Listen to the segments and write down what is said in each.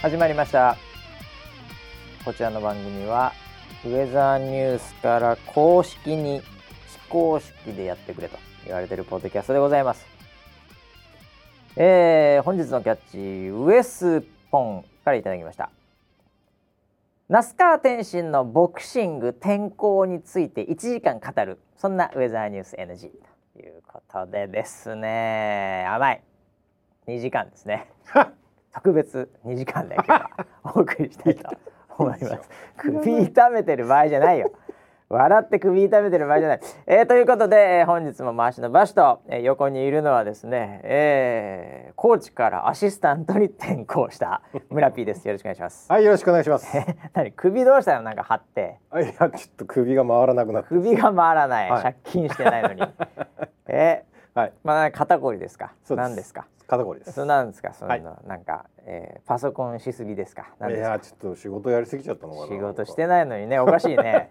始まりました。こちらの番組はウェザーニュースから公式に非公式でやってくれと言われてるポッドキャストでございます。えー、本日のキャッチウエスポンからいただきました。那須川天心のボクシング転向について1時間語るそんなウェザーニュース NG ということでですね。甘い。2時間ですね。特別2時間で今日はお送りしたいと思います首痛めてる場合じゃないよ笑って首痛めてる場合じゃない。えー、ということで、えー、本日も回しのバシと、えー、横にいるのはですね、えー、コーチからアシスタントに転向した 村 P です。よろしくお願いします。はい、よろしくお願いします。何首どうしたの？なんか張って。あいや、ちょっと首が回らなくなって。首が回らない。はい、借金してないのに。えー、はい。まあ肩こりですか？そうです。何ですか？肩こりです。そうなんですか？その、はい、なんか、えー、パソコンしすぎですか？いやちょっと仕事やりすぎちゃったの。仕事してないのにね、おかしいね。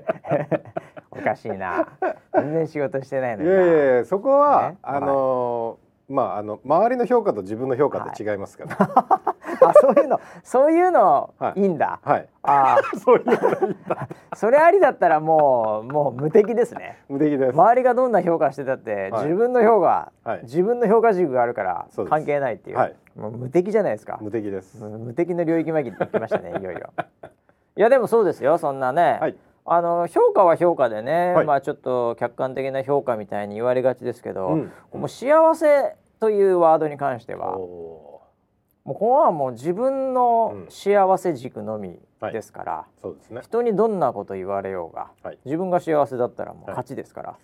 おかしいな。全然仕事してないのにいやいやそこは、ね、あのー、まああの周りの評価と自分の評価って違いますから。は いあそういうの そういうのいいんだ。はい。あそういうのいいんだ。それありだったらもうもう無敵ですね。無敵です。周りがどんな評価してたって、はい、自分の評価、はい、自分の評価軸があるから関係ないっていう。はい、もう無敵じゃないですか。無敵です。無敵の領域まで行きましたねいよいよ。いやでもそうですよそんなね。はい。あの評価は評価でね、はい、まあちょっと客観的な評価みたいに言われがちですけど、うん、もう幸せというワードに関しては。もうここはもう自分の幸せ軸のみですから、うんはい、そうですね、人にどんなこと言われようが、はい、自分が幸せだったらもう勝ちですから。は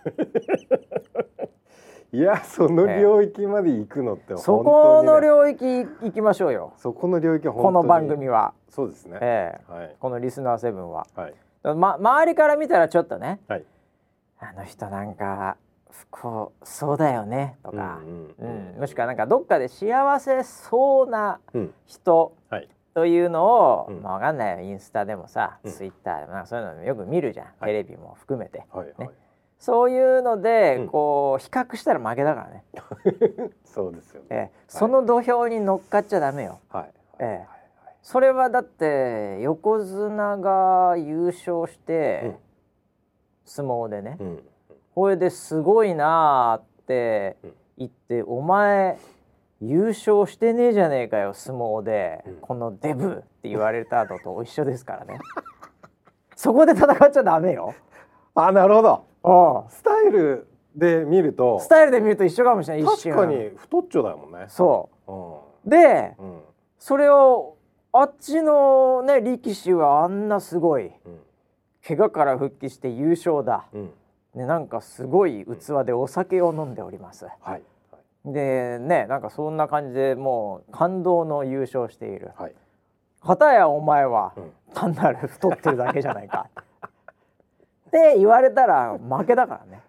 い、いやその領域まで行くのって、ね、そこの領域行きましょうよ。そこの領域この番組は。そうですね。ええーはい、このリスナーセブンは。はい。ま周りから見たらちょっとね。はい。あの人なんか不幸そうだよねとか、うんもしくはなんかどっかで幸せそうな人というのを、うん、まあ、分かんないよ。インスタでもさ、うん、ツイッターでもなんかそういうのよく見るじゃん、はい、テレビも含めて、はいね、そういうので、こう比較したら負けだからね。そうですよね、えー、その土俵に乗っかっちゃダメよ、はい。えーそれはだって横綱が優勝して、相撲でね、うん。これですごいなって言って、お前優勝してねえじゃねえかよ相撲で、うん、このデブって言われた後と一緒ですからね。そこで戦っちゃダメよ。あなるほど。あスタイルで見るとスタイルで見ると一緒かもしれない確かに太っちょだもんね。そう、うん、で、うん、それをあっちのね力士はあんなすごい、うん、怪我から復帰して優勝だ、うん。ね、なんかすごい器でお酒を飲んでおります。はい、でねなんかそんな感じでもう感動の優勝している。はい、片やお前は、うん、単なる太ってるだけじゃないか。って言われたら負けだからね。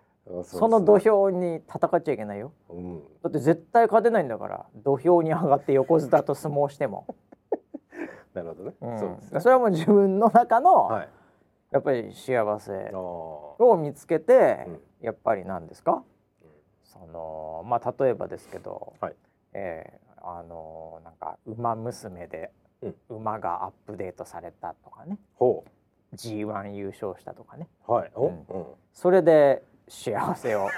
その土俵に戦っちゃいけないよ、うん、だって絶対勝てないんだから土俵に上がって横綱と相撲してもなるほどね、うん、そうですそれはもう自分の中の、はい。やっぱり幸せを見つけて、やっぱり何ですか、そのまあ例えばですけど、はい、えー、あのなんか「ウマ娘」で、馬がアップデートされたとかね。G1 優勝したとかね、はい。うん、それで幸せを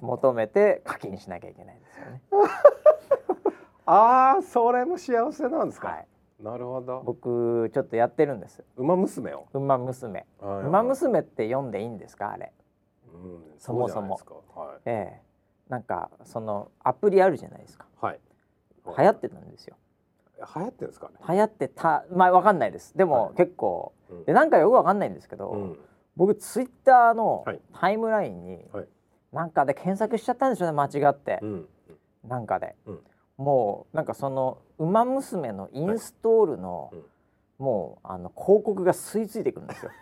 求めて課金しなきゃいけないんですよね。ああそれも幸せなんですか、はいなるほど。僕ちょっとやってるんです。馬娘を？馬娘、はいはい、馬娘って読んでいいんですか？あれ、うん、そもそも。はい、ええ。なんかそのアプリあるじゃないですか。はい、流行ってたんですよ。流行ってんですかね？流行ってた。まあわかんないです。でも、はい、結構、うん、でなんかよくわかんないんですけど、うん、僕ツイッターのタイムラインに、はい、なんかで検索しちゃったんですよね間違って、うん、なんかで、うんもうなんかその「ウマ娘」のインストールの、はい。うん、もうあの広告が吸い付いてくるんですよ。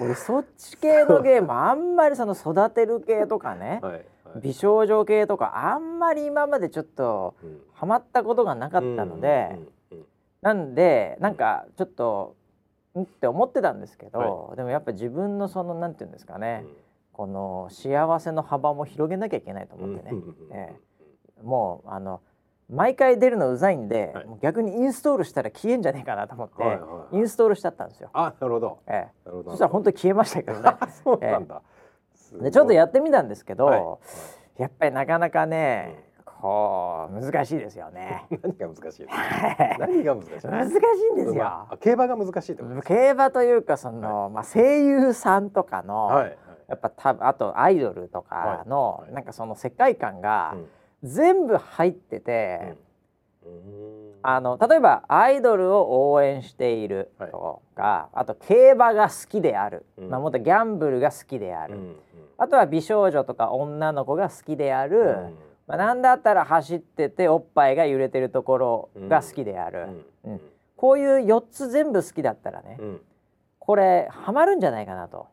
俺そっち系のゲームあんまりその育てる系とかね、はいはい、美少女系とかあんまり今までちょっとハマったことがなかったので、なんでなんかちょっとんって思ってたんですけど、はい、でもやっぱ自分のそのなんていうんですかね、うんこの幸せの幅も広げなきゃいけないと思ってね、えー、もうあの毎回出るのうざいんで、はい。逆にインストールしたら消えんじゃねえかなと思って、はいはいはい。インストールしちゃったんですよ。あなるほど。ええ、なるほど。そしたら本当に消えましたけどね。そうなんだ、すごいでちょっとやってみたんですけど、はい。やっぱりなかなかね、こう難しいですよね。何が難しい何が難しい難しいんですよ。まあ競馬が難しい競馬というかその、まあ声優さんとかの、はいはいやっぱ多分あとアイドルとかの、なんかその世界観がうん。全部入ってて、うーん。あの例えばアイドルを応援しているとか、あと競馬が好きである、うん。まあ、もっとギャンブルが好きである、あとは美少女とか女の子が好きである、うん。まあ、なんだったら走ってておっぱいが揺れてるところが好きである、うん。うん。こういう4つ全部好きだったらね、うん。これハマるんじゃないかなと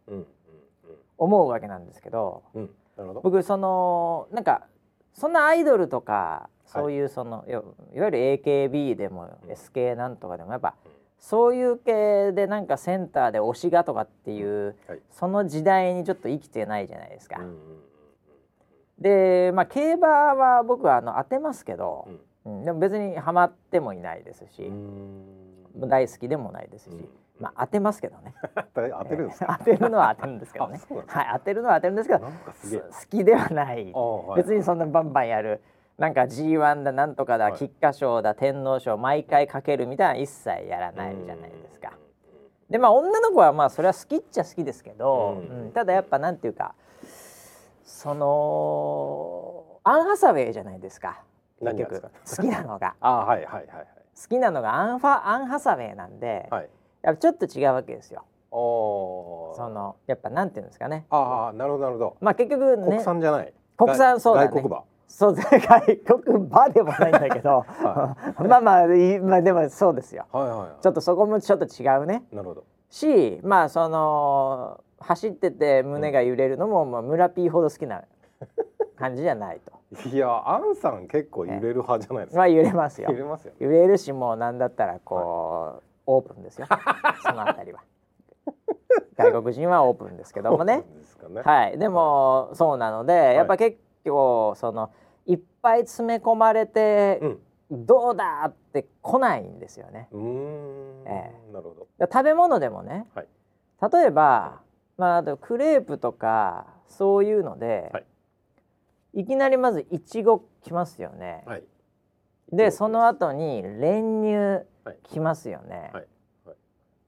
思うわけなんですけどうんうんなるほど。僕そのなんかそんなアイドルとかそういうその、い、わいわゆる AKB でもうん。SK なんとかでもやっぱうん。そういう系でなんかセンターで推しがとかっていうはい。その時代にちょっと生きてないじゃないですか。うんうんでまあ競馬は僕はあの当てますけどう、ん。うんでも別にハマってもいないですし、大好きでもないですし、うんまあ当てますけどね。当てるんですか？当てるのは当てるんですけどね。はい当てるのは当てるんですけど、好きではない。別にそんなバンバンやる。なんか G1 だなんとかだ、はい。菊花賞だ天皇賞毎回かけるみたいなの一切やらないじゃないですか。でまあ女の子はまあそれは好きっちゃ好きですけど、ただやっぱなんていうかそのアン・ハサウェイじゃないですか。結局。か好きなのが。あーはいはいはい好きなのがアンファアン・ハサウェイなんで、はいはいやっぱちょっと違うわけですよ。そのやっぱなんていうんですかね。ああなるほどなるほど。まあ結局ね国産じゃない。国産そうだね。外国馬そう外国馬でもないんだけど、はまあまあいまあでもそうですよ。はいはいはい。ちょっとそこもちょっと違うね。なるほど。しまあその走ってて胸が揺れるのも、まあ、村 P ほど好きな感じじゃないと。いやアンさん結構揺れる派じゃないですか。まあ揺れますよ。揺れますよね。揺れるしもうなんだったらこう、オープンですよ。そのあたりは。外国人はオープンですけどもね。ね。はい。でもそうなので、やっぱ結構そのいっぱい詰め込まれて、うん。どうだって来ないんですよね。うーん。えなるほど。食べ物でもね、はい。例えば、まあ、あとクレープとかそういうので、はい。い、きなりまずいちごきますよね、はい。でその後に練乳はい。きますよね、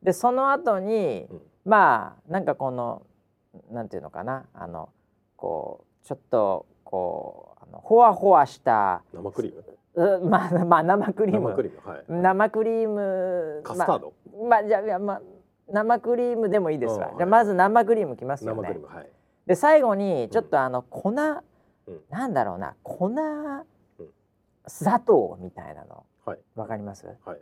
でその後に、うん。まあなんかこのなんていうのかな。あのこうちょっとこうあのほわほわした生クリーム？うまあまあ生クリーム。生クリームはい。生クリームカスタード？まあ、まあじゃあまあ生クリームでもいいですわ、うんじゃあまず生クリームきますよね。生クリームはい。で最後にちょっとあの粉、うん。なんだろうな粉砂糖みたいなの。はい。わかります？はい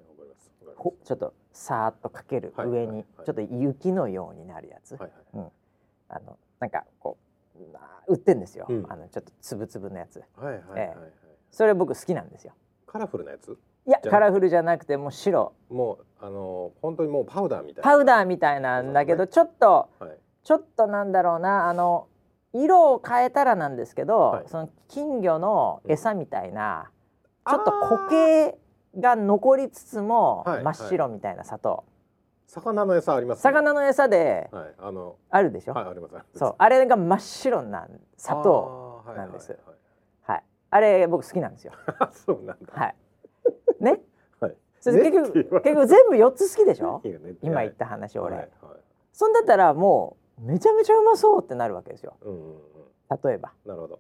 ちょっとさーっとかけるはい上に、ちょっと雪のようになるやつ、ますはい。はいあのなんかこうあ売ってんですよ、うん。あのちょっとつぶつぶのやつ。はいはいはいはい。えそれ僕好きなんですよ。カラフルなやつ？いやカラフルじゃなくてもう白。もうあの本当にもうパウダーみたいな。パウダーみたいなんだけど、ちょっとはい。ちょっとなんだろうなあの色を変えたらなんですけど、はい。その金魚の餌みたいな、ちょっと固形が残りつつもはい真っ白みたいな砂糖、魚の餌ありますね。魚の餌ではいあのあるでしょ、はいありますそう。あれが真っ白な砂糖なんです。はいはいはい。あれ僕好きなんですよ。は いそうなんだ。はい。ね？はい。それで結局結局全部4つ好きでしょ？ね今言った話俺、はいはい。そんだったらもうめちゃめちゃうまそうってなるわけですよ。うんうんうん。例えば。なるほど。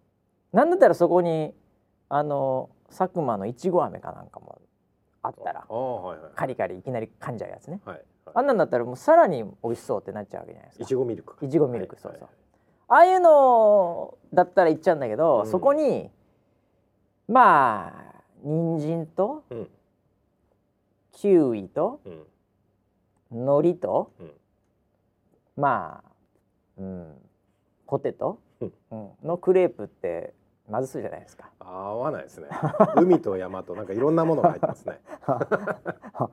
なんだったらそこにあの佐久間のいちご飴かなんかもあったら。ああはいはい。カリカリいきなり噛んじゃうやつね。はいはい。あんなんだったらもうさらに美味しそうってなっちゃうわけじゃないですか。いちごミルクいちごミルクはいそうそうああいうのだったらいっちゃうんだけど、うん。そこにまあ人参とうん。キウイとうん。海苔と、うん。まあ、うん、ポテト、のクレープってまずそうじゃないですか。合わないですね。海と山となんかいろんなものが入ってますね。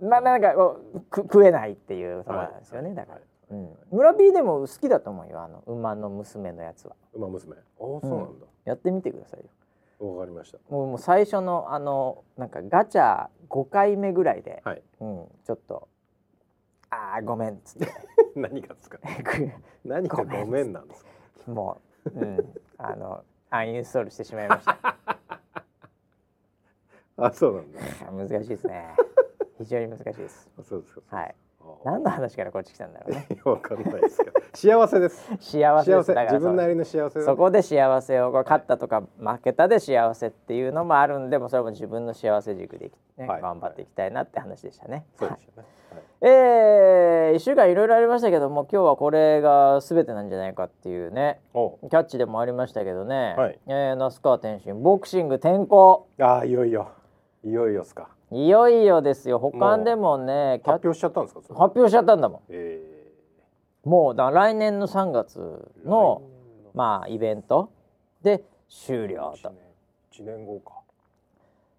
まあなんかこうく食えないっていうところなんですよね、だから、うん、村 B でも好きだと思うよ。あの馬の娘のやつは。馬娘。ああそうなんだ。やってみてくださいよ。わかりました。もうもう最初のあのなんかガチャ5回目ぐらいで、はい。うん、ちょっと「あーごめん」っつって。何がですか？何かごめんごめんなんですか？もう、うん、あのアンインストールしてしまいました。あ、そうなんだ。難しいですね。非常に難しいです。あそうですか。はい。何の話からこっち来たんだろうね。わかんないですけど。幸せです。幸せです自分なりの幸せ。そこで幸せを勝ったとか負けたで幸せっていうのもあるんでもうそれも自分の幸せ軸で、ねはい頑張っていきたいなって話でしたね。そうですよね。はいえー、1週間いろいろありましたけども今日はこれが全てなんじゃないかっていうねお。キャッチでもありましたけどね、はいえー那須川天心ボクシング転向あー、いよいよ。いよいよですか。いよいよですよ他でもね発表しちゃったんですか。発表しちゃったんだもえんもうだ来年の3月ーのまあイベントで終了と一年。一年後か。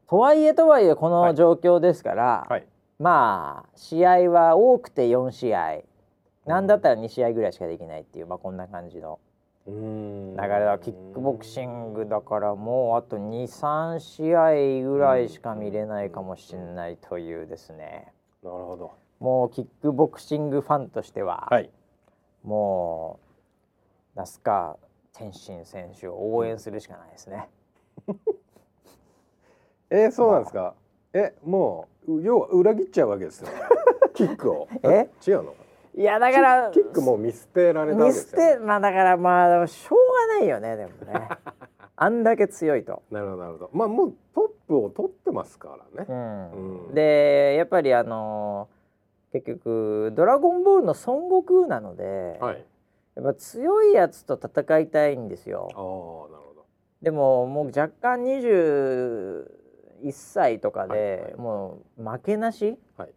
とはいえとはいえこはいの状況ですから、はい。まあ試合は多くて4試合なんだったら2試合ぐらいしかできないっていう、まあ、こんな感じの流れはキックボクシングだからもうあと23試合ぐらいしか見れないかもしれないというですねなるほど。もうキックボクシングファンとしては、はい。もう那須川天心選手を応援するしかないですね。えー、そうなんですか？え、もう要は裏切っちゃうわけですよ。キックを。え？違うの？いやだからキックもう見捨てられたわけ見捨てまあだからまあしょうがないよねでもね あんだけ強いと。なるほどなるほど。まあもうトップを取ってますからね。うんうんでやっぱりあの結局「ドラゴンボール」の孫悟空なので、はい。やっぱ強いやつと戦いたいんですよ。ああ、なるほど。でももう若干21歳とかで、はいはい。もう負けなし、はい。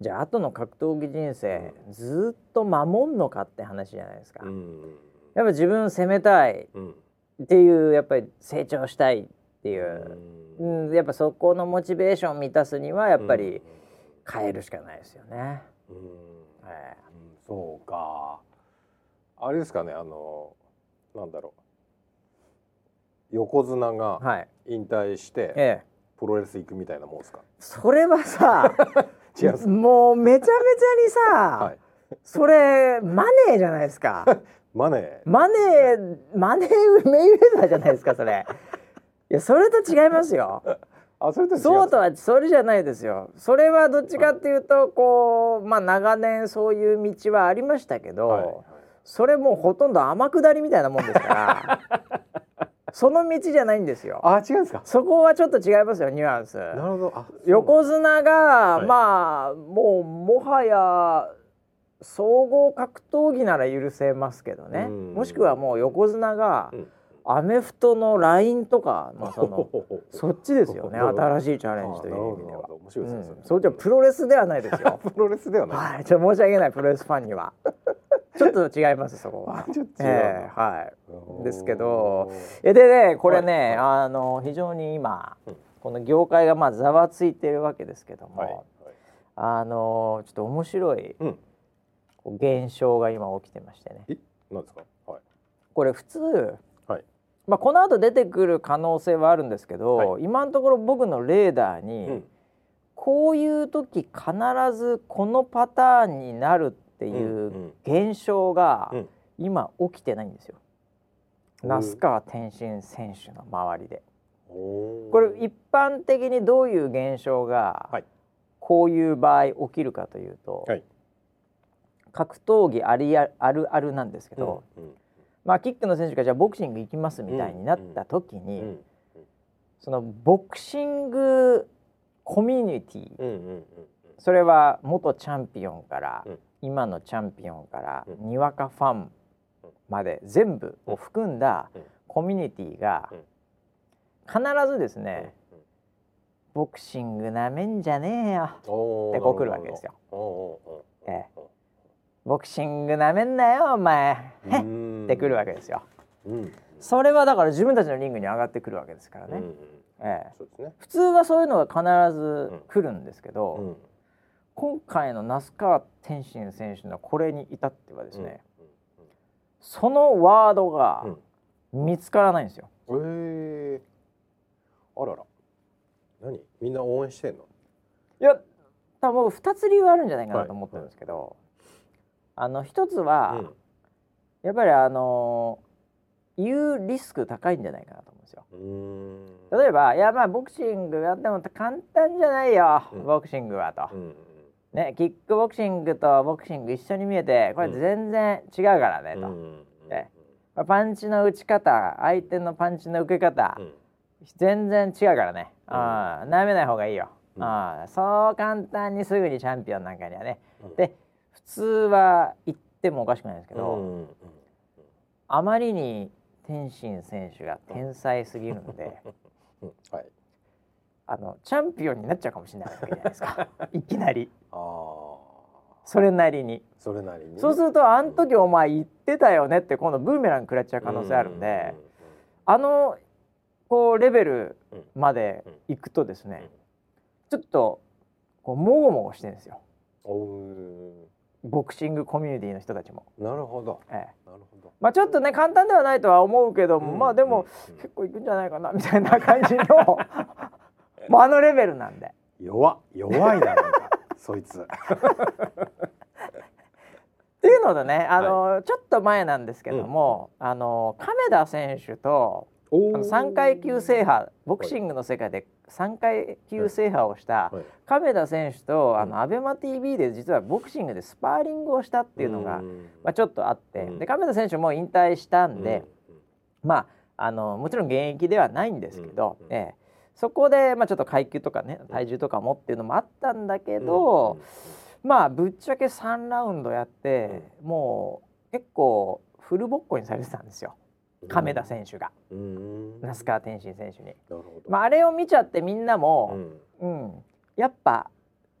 じゃあ後の格闘技人生、ずっと守んのかって話じゃないですか、うん。やっぱ自分攻めたいうん。っていうやっぱり成長したいっていう。う、ん。うんやっぱそこのモチベーションを満たすにはやっぱり変えるしかないですよね。うん。うんえそうか。あれですかね、あの、なんだろう。横綱えがはい、引退して、ええ、プロレス行くみたいなもんですか？それはさ 違います。もうめちゃめちゃにさ、はい。それマネーじゃないですか。マネー。マネーマネーメイウェザーじゃないですかそれ。いやそれと違いますよ。あ、それと違そうとは。はそれじゃないですよ。それはどっちかっていうとこうまあ長年そういう道はありましたけど、はいはいそれもうほとんど天下りみたいなもんですから その道じゃないんですよ。あ、違うんですか？そこはちょっと違いますよニュアンス。なるほど。あ、横綱が、はいまあもうもはや総合格闘技なら許せますけどねうんもしくはもう横綱がうんアメフトのラインとか、まあ、そのそ そっちですよね。新しいチャレンジという意味では。ねうん。そっちはプロレスではないですよ。プロレスではない。はいちょっと申し訳ないプロレスファンには。ちょっと違いますそこは。あちょっと違うな。ええはい。ですけど。えでねこれね、はい。あの非常に今、うんこの業界がまあざわついてるわけですけども、はいはい。あのちょっと面白いうん。現象が今起きてましてね。え、なんですか？はい。これ普通、はいまあ、この後出てくる可能性はあるんですけど、はい。今のところ僕のレーダーに、うん。こういう時必ずこのパターンになるっていんううん。現象がうん。今起きてないんですよ。うん那須川天心選手の周りで。これ一般的にどういう現象がはい。こういう場合起きるかというと、はい格闘技ありああるあるなんですけど、うんうんまあ、キックの選手がじゃあボクシング行きますみたいになった時に、うんそのボクシングコミュニティうんうんうんそれは元チャンピオンから、うん。今のチャンピオンから、うん。にわかファンまで全部を含んだうん。コミュニティがうん。必ずですね、うんボクシングなめんじゃねえよってこう来るわけですよ。おーおーおー。えボクシングなめんなよお前。へっ。てくるわけですよ。うん。それはだから自分たちのリングに上がってくるわけですからね。ええ、そうですね。普通はそういうのが必ず来るんですけど、うん。今回の那須川天心選手のこれに至ってはですね、そのワードが見つからないんですよ。うんうんえ。あらら。何？みんな応援してんの？いや多分2つ理由あるんじゃないかなと思ってるんですけど、あの一つは、やっぱりあの言うリスク高いんじゃないかなと思うんですよ。うん。例えばいやまあボクシングやっても簡単じゃないよ、うん。ボクシングはと、うんねキックボクシングとボクシング一緒に見えてこれ全然違うからねと、うんえパンチの打ち方相手のパンチの受け方、うん。全然違うからね、うん。舐めない方がいいよ、うん。ああそう簡単にすぐにチャンピオンなんかにはね、うん。で普通は言ってもおかしくないですけど、あまりに天心選手が天才すぎるのでうん はい。あのチャンピオンになっちゃうかもしれないわけじゃないですか。いきなり。ああそれなりに。それなりにね。そうするとあの時お前言ってたよねって今度ブーメラン食らっちゃう可能性あるんで、あのこうレベルまで行くとですね、ちょっとこうもごもごしてるんですよボクシングコミュニティの人たちも。ーなるほど。ええ。なるほど。まあちょっとね簡単ではないとは思うけども、うんまあでも、うん結構いくんじゃないかなみたいな感じのもうあのレベルなんで。弱弱いなそいつ。っていうのでねあの、ちょっと前なんですけども、あの亀田選手とあおの3階級制覇ボクシングの世界で3階級制覇をしたはい。亀田選手と、あうん。のアベマ t v で実はボクシングでスパーリングをしたっていうのが、ん。まあ、ちょっとあって、うん。で亀田選手も引退したんで、まああのもちろん現役ではないんですけど、えそこで、まあ、ちょっと階級とかね体重とかもっていうのもあったんだけど、まあぶっちゃけ3ラウンドやって、もう結構フルボッコにされてたんですよ亀田選手が、手うん。那須川天心選手に。なるほど。まあ、あれを見ちゃってみんなうも、ん。うん。やっぱ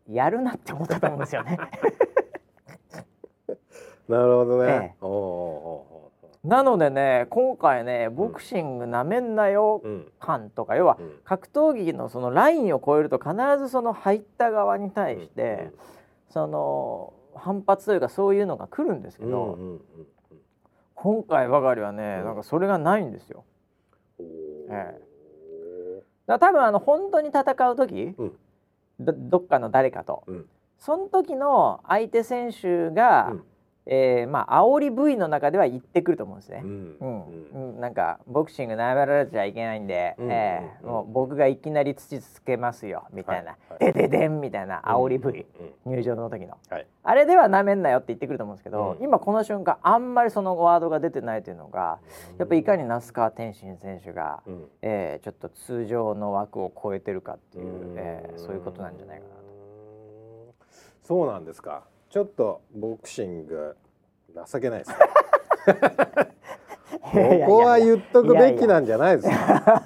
やるなって思ったと思うんですよね。なるほどえね。えおーおーおーおなのでね今回ねボクシングなめんなよ感とか要はうん。格闘技のそのラインを超えると必ずその入った側に対して、その反発というかそういうのが来るんですけど、うんうんうん今回ばかりはね、うん。なんかそれがないんですよ。うんえだ多分あの本当に戦う時、うん。どどっかの誰かと、うん。その時の相手選手が、うんえーまあ煽り V の中では言ってくると思うんですね。うん。うん。うん、なんかボクシング舐められちゃいけないんで、うん。えーうん。もう僕がいきなり土つけますよみたいな「はい。でででん」みたいな煽り V、うん。入場の時の。はい。あれではなめんなよって言ってくると思うんですけど、うん。今この瞬間あんまりそのワードが出てないというのがやっぱいかに那須川天心選手が、うん。えーちょっと通常の枠を超えてるかっていう、うん。えーそういうことなんじゃないかなと。そうなんですかちょっとボクシング情けないですね。ここは言っとくべきなんじゃないですか。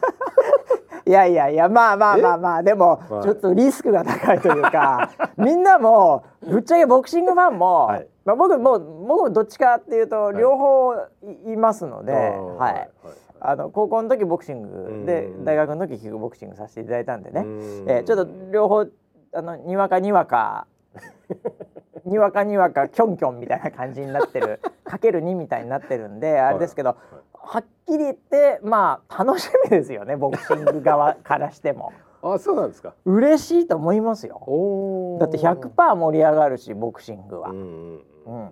いやいやいやまあまあまあまあでもはいちょっとリスクが高いというか みんなもぶっちゃけボクシングファンも、はい。まあ、僕も僕もどっちかっていうとい。両方いいますので、うんはい。あの高校の時ボクシングでうん。大学の時キックボクシングさせていただいたんでね、うん。えーちょっと両方あのにわかにわか にわかにわかキョンキョンみたいな感じになってる。かける2みたいになってるんであれですけど、はっきり言ってまあ楽しみですよねボクシング側からしても。あそうなんですか。嬉しいと思いますよ。だって100%盛り上がるしボクシングは、うんうん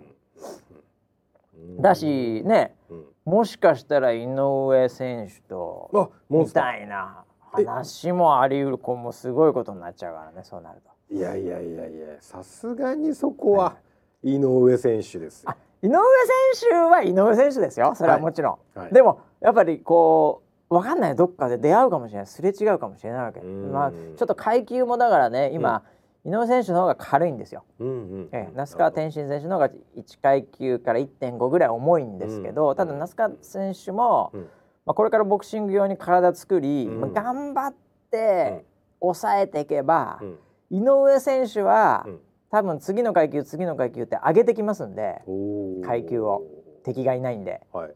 うん。だしねうん。もしかしたら井上選手とみたいな話もあり得る子もすごいことになっちゃうからねそうなると。いやいやいやいやさすがにそこは井上選手ですよ。あ井上選手は井上選手ですよ。それはもちろん、はい。でもやっぱりこう分かんないどっかで出会うかもしれない。すれ違うかもしれないわけ。うん。まあちょっと階級もだからね今、井上選手の方が軽いんですよ、うん。うん。ええ那須川天心選手の方が1階級から1.5ぐらい重いんですけど、うん。ただ那須川選手も、うん。まあ、これからボクシング用に体作り、うん。まあ頑張って抑えていけばう、ん井上選手は、うん。多分次の階級次の階級って上げてきますんで階級を。敵がいないんで。はいはい。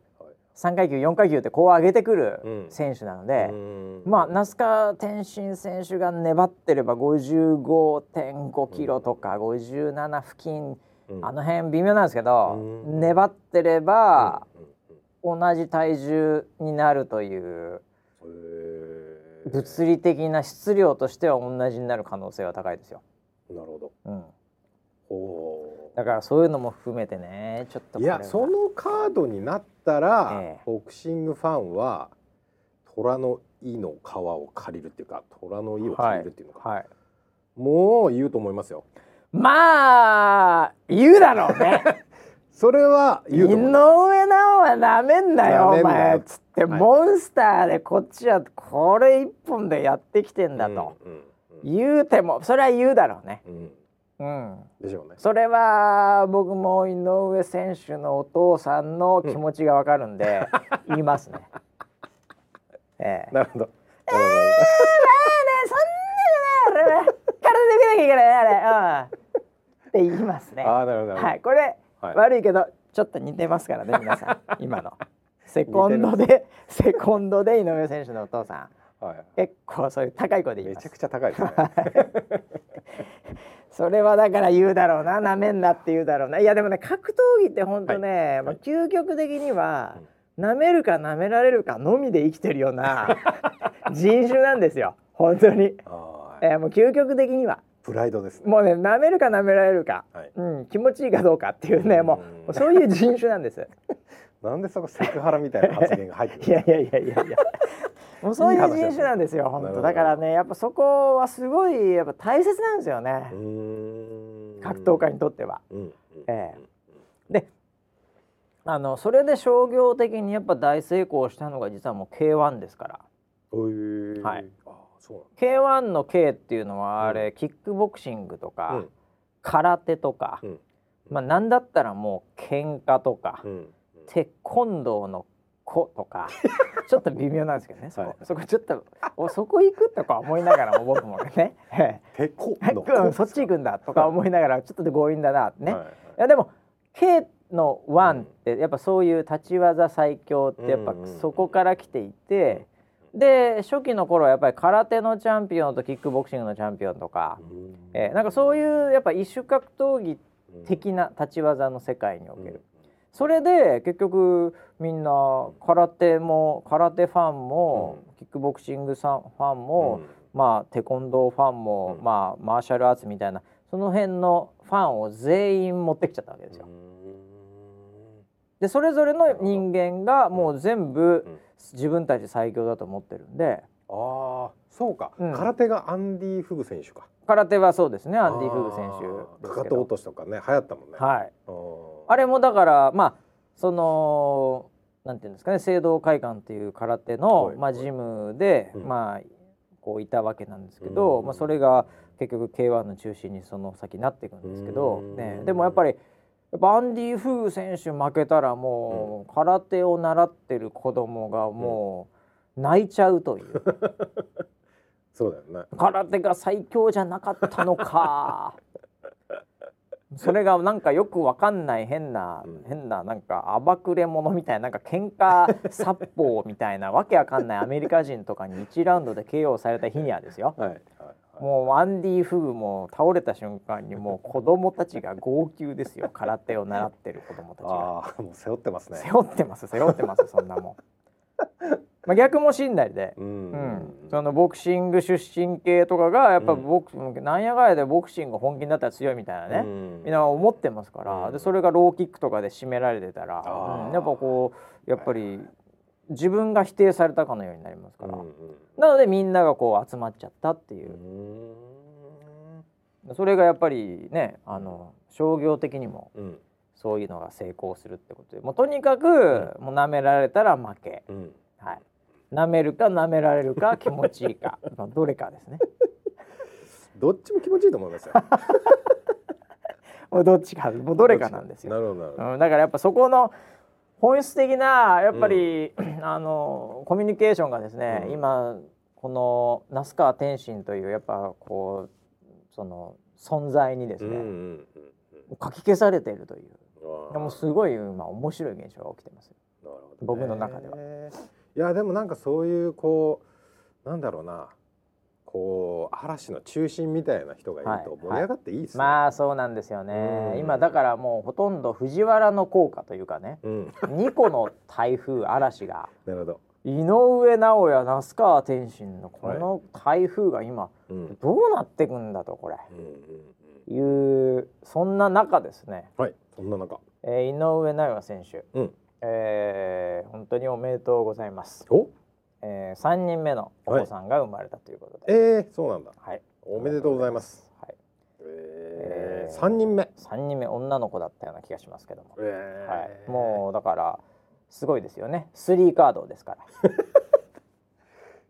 3階級4階級ってこう上げてくるうん。選手なので、うん。まあ那須川天心選手が粘ってれば55.5キロとか57付近、うん。あの辺微妙なんですけど、うん。粘ってれば同じ体重になるというへ物理的な質量としては同じになる可能性は高いですよ。なるほど。うん、おだからそういうのも含めてねちょっとこいやそのカードになったら、ええ。ボクシングファンは虎の胃の皮を借りるっていうか虎の胃を借りるっていうのか、はい。もう言うと思いますよ。まあ言うだろうね それは井上尚弥なめんなよ。お前つって、はい。モンスターでこっちはこれ一本でやってきてんだと、うんうん言うてもそれは言うだろうね。うん。うん。でしょうね。それは僕も井上選手のお父さんの気持ちがわかるんで、言いますね。ええ。なるほど。ねそんなじゃないあれね体で受けなきゃいけないねあれ。うん。って言いますね。あなるほど。はいこれ、はい。悪いけどちょっと似てますからね皆さん。今の。セコンドでセコンドで井上選手のお父さん。はい。結構そういう高い声で言います。めちゃく。ちゃ高いですね。それはだから言うだろうな。なめんなって言うだろうな。いやでもね格闘技って本当ね、まあ、究極的には、なめるかなめられるかのみで生きてるような 人種なんですよ。本当に、あえーもう究極的にはプライドですね。もうねなめるかなめられるか、はい。うん、気持ちいいかどうかっていうねもうそういう人種なんです。なんでそこセクハラみたいな発言が入ってる いやいやいやいやいや。もうそういう人種なんですよ本当。だからねやっぱそこはすごいやっぱ大切なんですよね。格闘家にとっては。うんうんえであのそれで商業的にやっぱ大成功したのが実はもう K1 ですから。はい K1 の K っていうのはあれ、キックボクシングとか、空手とか、うん。まあなんだったらもう喧嘩とか、テコンドーの子とか ちょっと微妙なんですけどねそこ,、はい。そこちょっとおそこ行くとか思いながらも僕もね えてこえの うんそっち行くんだとか思いながらちょっとで強引だなってね、はい。はいいやでも K の1ってやっぱそういう立ち技最強ってやっぱそこから来ていて、で初期の頃はやっぱり空手のチャンピオンとキックボクシングのチャンピオンとか、うん。えーなんかそういうやっぱ一種格闘技うん的な立ち技の世界における、うん。それで結局みんな空手も空手ファンも、キックボクシングさんファンも、まあテコンドーファンも、うん。まあマーシャルアーツみたいなその辺のファンを全員持ってきちゃったわけですよ。でそれぞれの人間がもう全部うん自分たち最強だと思ってるんで。ああそうか、うん。空手がアンディ・フグ選手か。空手はそうですね。アンディ・フグ選手かかと落としとかね流行ったもんね。はい。あれもだからまあそのなんていうんですかね聖堂会館っていう空手の、はい。まあ、ジムで、うん。まあこういたわけなんですけど、うん。まあ、それが結局 K1 の中心にその先なっていくんですけど、うん。ね、でもやっぱりやっぱアンディ・フグ選手負けたらもう、空手を習ってる子供がもう泣いちゃうという、そうだよね。空手が最強じゃなかったのか。それがなんかよくわかんない変な、うん。変ななんか暴くれ者みたいななんか喧嘩殺法みたいなわけわかんないアメリカ人とかに1ラウンドで KO された日にはですよ。はいもうアンディ・フグも倒れた瞬間にもう子供たちが号泣ですよ。空手を習ってる子供たちが。ああもう背負ってますね。背負ってます背負ってます そんなもん。まあ逆もしんなりで、ううん。ん、そのボクシング出身系とかがやっぱうん。ボク、なんやかんやでボクシング本気になったら強いみたいなね、うん。みんな思ってますから、うん。でそれがローキックとかで締められてたら、やっぱこうやっぱり自分が否定されたかのようになりますから、うんうん。なのでみんながこう集まっちゃったっていう。う、それがやっぱりねあの商業的にもうん。そういうのが成功するってことで。もうとにかく、もう舐められたら負け。うん。はい。舐めるか舐められるか気持ちいいか。まあどれかですね。どっちも気持ちいいと思いますよ。もうどっちか。もうどれかなんですよ。なるほどなるほど。うん、だからやっぱそこの本質的なやっぱり、あのコミュニケーションがですね、うん。今この那須川天心というやっぱこうその存在にですね、うんうんうんかき消されているという。うんでもすごい今面白い現象が起きてますよ。なるほどね。僕の中では。いやでもなんかそういうこうなんだろうなこう嵐の中心みたいな人がいるとはい。盛り上がっていいですね、まあそうなんですよね。うん。今だからもうほとんど藤原の効果というかね。うん。2個の台風嵐が。なるほど。井上尚弥那須川天心のこの台風が今うん。どうなってくんだとこれ。うんうん。いうそんな中ですね、はい。そんな中。えー井上尚弥選手、うん。えー本当におめでとうございます、お？えー、3人目のお子さんが生まれたということで、えー、そうなんだ。はい、おめでとうございます。はい、えー、えー三人目。3人目女の子だったような気がしますけども、えー。はい、もうだからすごいですよね。スリーカードですから。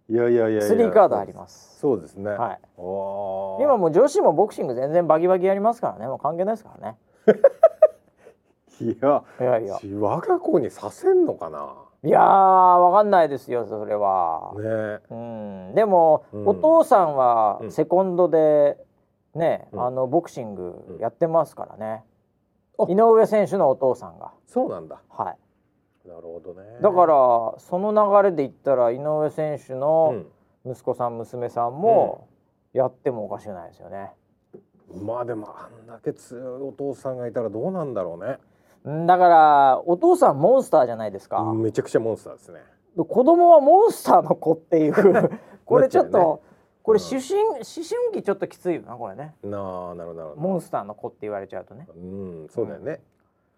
いやいやいやスリーカードあります。そうですね。はい。今もう女子もボクシング全然バキバキやりますからね。もう関係ないですからね。いやいやいや。我が子にさせんのかないやーわかんないですよそれは、ね。うん。でも、うん。お父さんはうん。セコンドでね、うん。あのボクシングうん。やってますからね、あ。井上選手のお父さんが。そうなんだ。はい。なるほどね。だからその流れで言ったら井上選手うのん。息子さん娘さんもやってもおかしくないですよね、まあでもあんだけ強いお父さんがいたらどうなんだろうね。うんだからお父さんモンスターじゃないですか、めちゃくちゃモンスターですね。子供はモンスターの子っていう。これちょっと、ね。これうん。思春思春期ちょっときついよなこれね。なあなるほどモンスターの子って言われちゃうとね。うんそうだよね、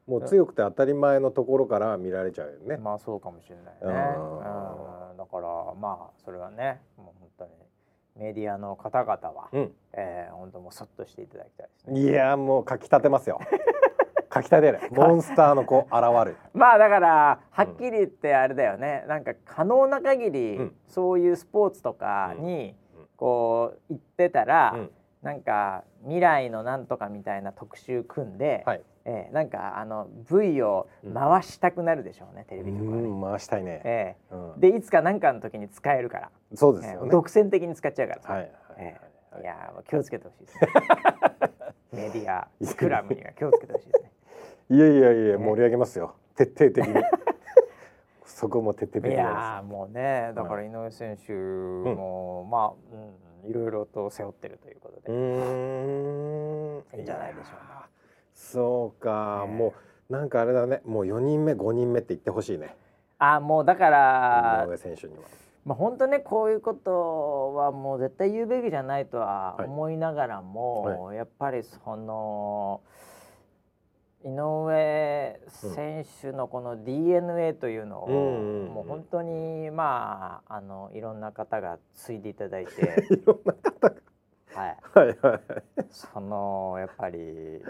もう強くて当たり前のところから見られちゃうよね、まあそうかもしれないね。うんうん。だからまあそれはねもう本当にメディアの方々は、うん。えー、本当もうそっとしていただきたいですね。いやもうかきたてますよ かきたてる モンスターの子現る。まあだからはっきり言ってあれだよね、なんか可能な限り、うん。そういうスポーツとかにこう行ってたら、うん。なんか未来のなんとかみたいな特集組んで、はい。えーなんかあの V を回したくなるでしょうね、テレうビ局はね。ん回したいね、えうん。ーでいつか何かの時に使えるから、そうですよね、えー独占的に使っちゃうからさ、はいはいえーいや気をつけてほしいですね。メディアスクラムには気をつけてほしいですねいやいやいやね。盛り上げますよ。徹底的に。そこも徹底的に。いやもうねだから井上選手も、まあ、うん、いろいろと背負ってるということで、すうーん。いいんじゃないでしょうか。やそうか、ね。もうなんかあれだね。もう4人目5人目って言ってほしいね。あもうだから井上選手には。まあ本当ねこういうことはもう絶対言うべきじゃないとははい。思いながらも、やっぱりその井上選手のこの DNA というのを、もう本当にまああのいろんな方が継いでいただいて、いろんな方が。はい、はいはいそのやっぱり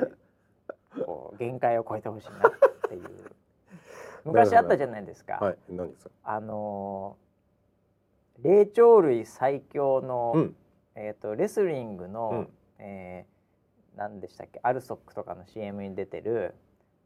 こう限界を超えてほしいなっていう。昔あったじゃないですか。はい。何ですか？あのー霊長類最強の、うん。えっ、とレスリングの、うん。えー何でしたっけ？アルソックとかの CM に出てる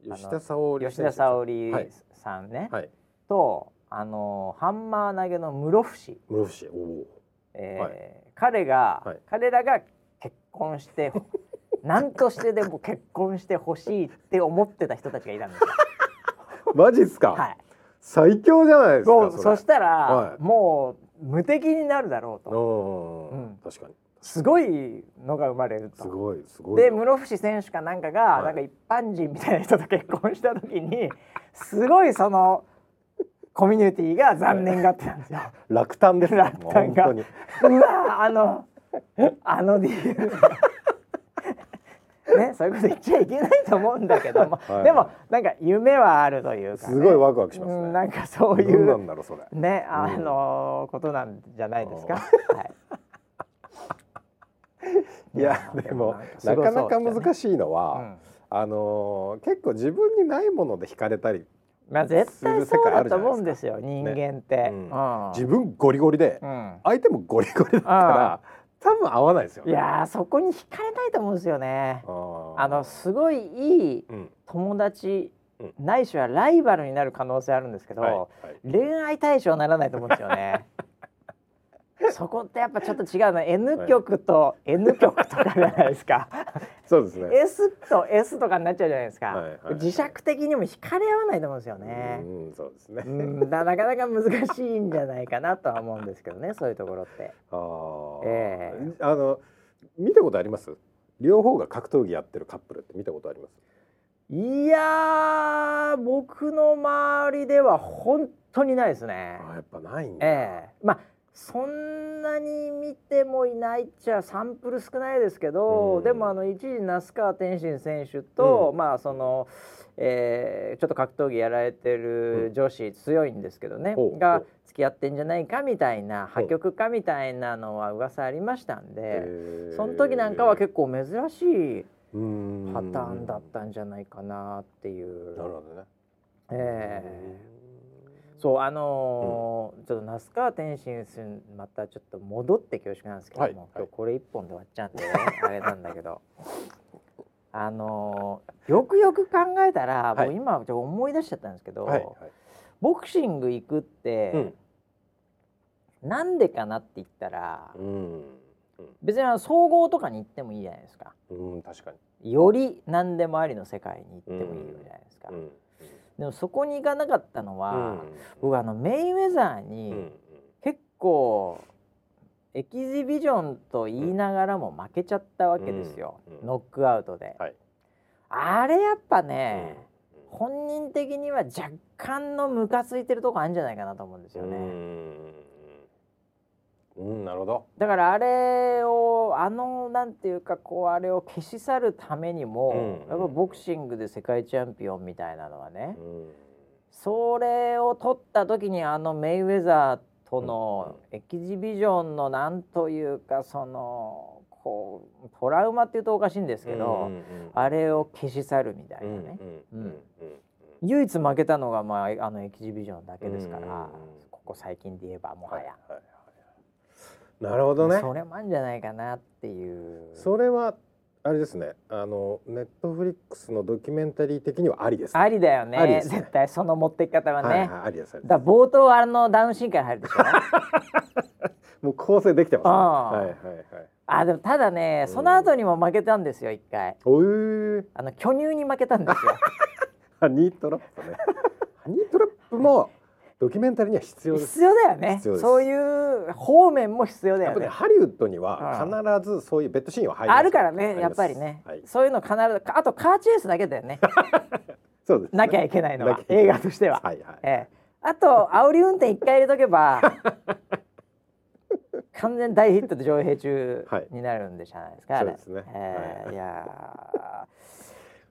吉田沙保里吉田沙保はい。里さんね、はい。とあのーハンマー投げの室伏、室伏。おおえーはい。彼が、はい。彼らが結婚して 何としてでも結婚してほしいって思ってた人たちがいたんですよ。マジっすか、はい、最強じゃないですそうかれ。そしたら、はい。もう無敵になるだろうと。うん、うん。確かにすごいのが生まれると。すごいすごいで室伏選手かなんかが、はい。なんか一般人みたいな人と結婚した時に すごいそのコミュニティが残念がってたんですよ。落胆ですね。落胆が。もうわあのあの DNA ねそういうこと言っちゃいけないと思うんだけども、はい。でもなんか夢はあるというか、ね、すごいワクワクしますね、うんなんかそういどうなうんだろうそれ。ねあのことなんじゃないですか。はい。いやでもなかなか難しいのは、うん。あのー結構自分にないもので惹かれたり、まあ絶対する世界あそうだと思うんですよ人間って。自分ゴリゴリで、うん。相手もゴリゴリだったら多分合わないですよいやーそこに惹かれないと思うんですよね。あのすごいいいうん。友達、うん。ないしはライバルになる可能性あるんですけど、恋愛対象にならないと思うんですよね。そこってやっぱちょっと違うの N 曲と N 曲とかじゃないですか。そうですね。S と S とかになっちゃうじゃないですか。はいはいはい。磁石的にも惹かれ合わないと思うんですよね。うんそうですね、うなかなか難しいんじゃないかなとは思うんですけどね そういうところって。あー。えあの見たことあります？両方が格闘技やってるカップルって見たことあります？いやー僕の周りでは本当にないですね。あやっぱないんだ、ええ。まあそんなに見てもいないっちゃサンプル少ないですけど、うん。でもあの一時那須川天心選手と、うん。まあその、えーちょっと格闘技やられてる女子強いんですけどね、ほうがほう。付き合ってんじゃないかみたいな破局かみたいなのは噂ありましたんで、その時なんかは結構珍しいうん。パターンだったんじゃないかなっていう。なるほどね。ええそうあのーちょっと那須川天心選手またちょっと戻って恐縮なんですけども、はい。今日これ一本で終わっちゃうんで、ね、あれなんだけど。あのーよくよく考えたら、はい。もう今ちょっと思い出しちゃったんですけど、はい。はい。ボクシング行くって、うん。なんでかなって言ったら、うん。別にあの総合とかに行ってもいいじゃないですか。うんうん確かに。より何でもありの世界に行ってもいいじゃないですか、うんでもそこに行かなかったのは、うん。僕あのメイウェザーうに、ん。結構エキシビジョンと言いながらも負けちゃったわけですよ、うんうんノックアウトで、はい。あれやっぱね、うん本人的には若干のムカついてるとこあるんじゃないかなと思うんですよね、うんうんなるほど。だからあれをあのなんていうかこうあれを消し去るためにも、うんやっぱボクシングで世界チャンピオンみたいなのはね、うん。それを取った時にあのメイウェザーとのエキシビジョンのなんというかそのこうトラウマっていうとおかしいんですけど、あれを消し去るみたいなね、うん唯一負けたのが、まあ、あのエキシビジョンだけですから、ここ最近で言えばもはや、はいはいはいなるほどね。それもあるんじゃないかなっていう。それはあれですね。あのネットフリックスのドキュメンタリー的にはありですね。ありだよね。ね。絶対その持っていき方はね、はいはいありですだ冒頭あのダウンシーンから入るでしょ。もう構成できてますね。はいはいはい。あでもただねその後にも負けたんですよ一回。おえあの巨乳に負けたんですよ。ハニートラップね。ハニートラップもドキュメンタリーには必要です。必要だよね。そういう方面も必要だやっぱりよねハリウッドには必ずそういうベッドシーンは入りますあるからねやっぱりね、はい。そういうの必ずあとカーチェイスだけだよね。そうです。ねなきゃいけないのは映画としては、はいはい。ええ、あと煽り運転一回入れとけば 完全大ヒットで上映中はいになるんでじゃないですか、あれ。そうですね。はい。ええいやー。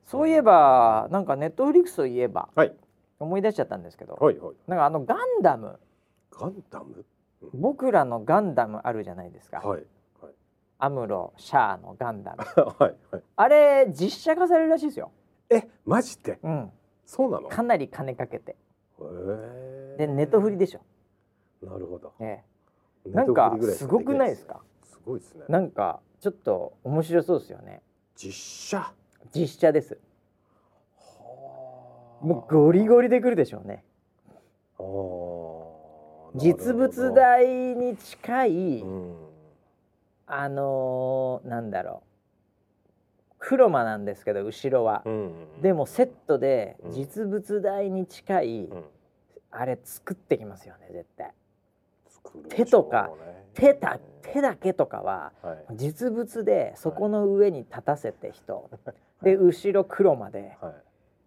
そういえばなんかネットフリックスといえばはい思い出しちゃったんですけど、はいはい。なんかあのガンダム。ガンダム？僕らのガンダムあるじゃないですか、はいはい。アムロシャアのガンダム。はいはい。あれ実写化されるらしいですよ、えマジで？うん、そうなの？かなり金かけて。でネットフリでしょ、なるほど。ええ、なんかすごくないですか？すごいですね。なんかちょっと面白そうですよね。実写？実写です。はあもうゴリゴリでくるでしょうね。実物大に近い、うん。あのーなんだろう黒間なんですけど後ろは、うんでもセットでうん。実物大に近い、うん。あれ作ってきますよね絶対。手とか手だ手だけとかははい。実物でそこの上に立たせて人、で後ろ黒間で。は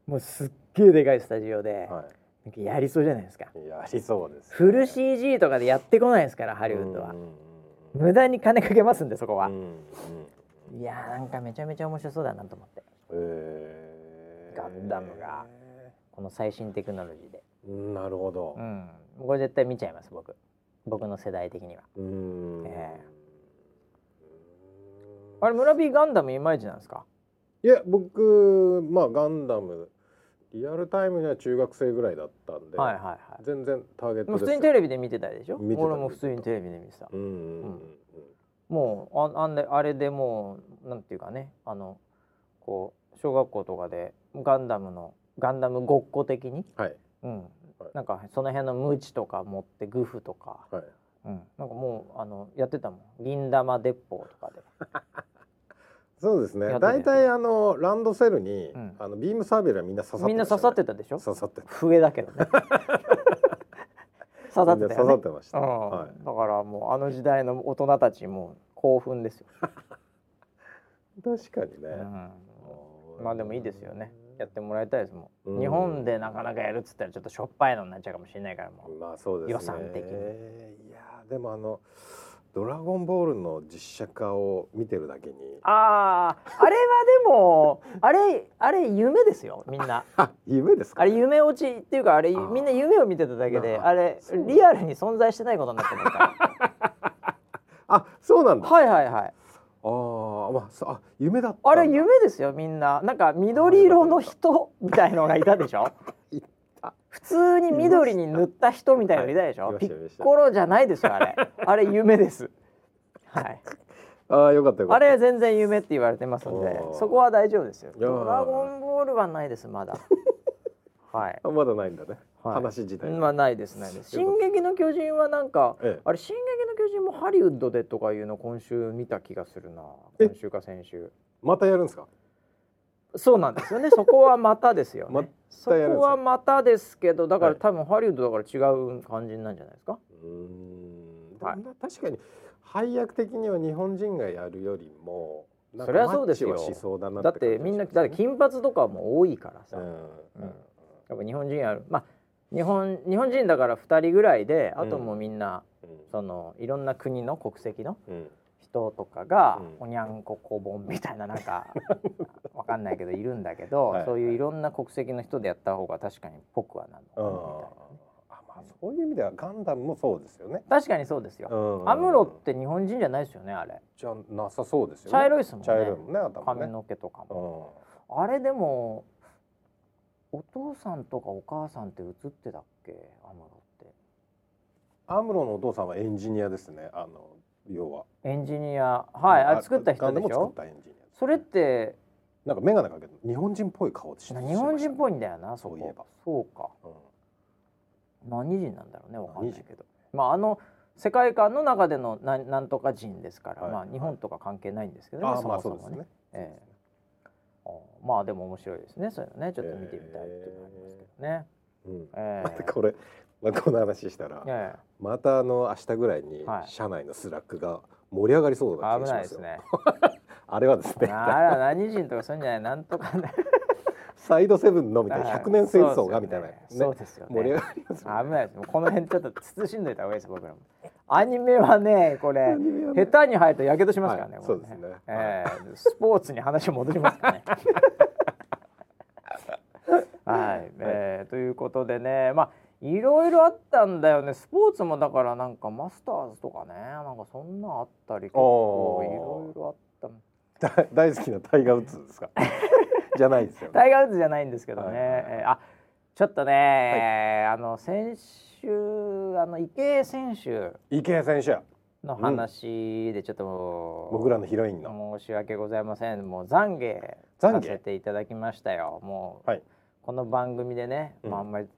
もうすっげえでかいスタジオで、い。はなんかやりそうじゃないですか。いやりそうですね。フル CG とかでやってこないですからハリウッドは。無駄に金かけますんでそこは。いやーなんかめちゃめちゃ面白そうだなと思って。へー。ガンダムがこの最新テクノロジーで。うんなるほど。うん。これ絶対見ちゃいます僕。僕の世代的には。うん。えあれ村 P ガンダムいまいちなんですか？いや僕まあガンダムリアルタイムには中学生ぐらいだったんで、はいはいはい。全然ターゲット普通にテレビで見てたでしょ？俺も普通にテレビで見てた。うんうんうんもうああんであれでもうなんていうかね。あのこう小学校とかでガンダムのガンダムごっこ的に、はい。うん。はい。なんかその辺のムチとか持ってグフとか、はい。うん、なんかもうあのやってたもん。銀玉鉄砲とかで そうですね。大体あのランドセルに、うん。あのビームサーベルはみんな刺さってねみんな刺さってたでしょ？刺さってた。笛だけどね。刺さってね。刺さってました、うん。はい。だからもうあの時代の大人たちも興奮ですよ、確かにね、うん、まあでもいいですよね。やってもらいたいですもん、うん。日本でなかなかやるっつったらちょっとしょっぱいのになっちゃうかもしれないからもう、まあそうですね。予算的に。いやーでもあの「ドラゴンボール」の実写化を見てるだけに。あああれはでも あれあれ夢ですよみんな。あ 夢ですか？あれ夢落ちっていうかあれみんな夢を見てただけでなあれリアルに存在してないことになってますからあそうなんだ、はいはいはい。あーまあそあ夢だ。あれ夢ですよみんな。なんか緑色の人みたいのがいたでしょ？普通に緑に塗った人みたいなのいたでしょ、はい。ピッコロじゃないですよあれ。あれ夢です。はい。ああよかったあれ全然夢って言われてますんでそこは大丈夫ですよ。ドラゴンボールはないですまだ。はい。あまだないんだね、はい。話自体まあないですないです。よかった。進撃の巨人はなんか、ええ。あれ進撃の巨人もハリウッドでとかいうの今週見た気がするな。え。今週か先週。またやるんですか？そうなんですよね。そこはまたですよね。まですかこはまたですけど、だから、はい多分ハリウッドだから違う感じなんじゃないですか？うーん、はい確かに配役的には日本人がやるよりもそりゃそうですよだなだってみんなだって金髪とかも多いからさ。うんうんうんやっぱ日本人やる。まあ日本日本人だから二人ぐらいで、あともうみんな、そのいろんな国の国籍のうんうん人とかが、うん。おにゃんここぼんみたいななんか わかんないけどいるんだけど、はい。そういういろんな国籍の人でやった方が確かにっぽくはなのみたいなね。あまあそういう意味ではガンダムもそうですよね。確かにそうですよ、うん。アムロって日本人じゃないですよねあれ。じゃなさそうですよね。茶色いですもんね。茶色いもんね頭ね。髪の毛とかも、うん。あれでもお父さんとかお母さんって映ってたっけアムロって。アムロのお父さんはエンジニアですね。あの要は。エンジニア。はいあれ作った人でしょ？それってなんか眼鏡かけて日本人っぽい顔して日本人っぽい。いんだよなそういえば。そうか。うん。何人なんだろうねわかんない何けど。まああの世界観の中でのななんとか人ですから、はい。まあ日本とか関係ないんですけどね、ああまあそもそもね。そうですね。ええ。ああまあでも面白いですねそういうのね。ちょっと見てみたいっていうのありますけどね、うん。えまた これ、まあ、この話したらええ。またあの明日ぐらいにはい。社内のスラックが盛り上がりそうえな気がしまよ。危ないですすね。あれはですね。あら何人とかそういうんじゃない？なんとかね。サイドセブンのみたいなはい100年戦争がみたいなねそうですよね。盛り上がりますよね。危ないです。この辺ちょっと慎んどいた方がいいです僕らも。アニメはねこれね。下手に入るとやけどしますからね、はいそうですね。ええ。スポーツに話戻りますからね。はい、えーということでねまあいろいろあったんだよね。スポーツもだからなんかマスターズとかね。なんかそんなあったり結構いろいろあった。だ大好きなタイガー・ウッズですか？じゃないですよ、ね。タイガー・ウッズじゃないんですけどね、はいはいはい。えーあちょっとね、あの先週あの池江選手池江選手。の話でちょっと、僕らのヒロインの。申し訳ございません。もう懺悔さ懺悔せていただきましたよ。もう、はい。この番組でね、うん。まあ、あんまり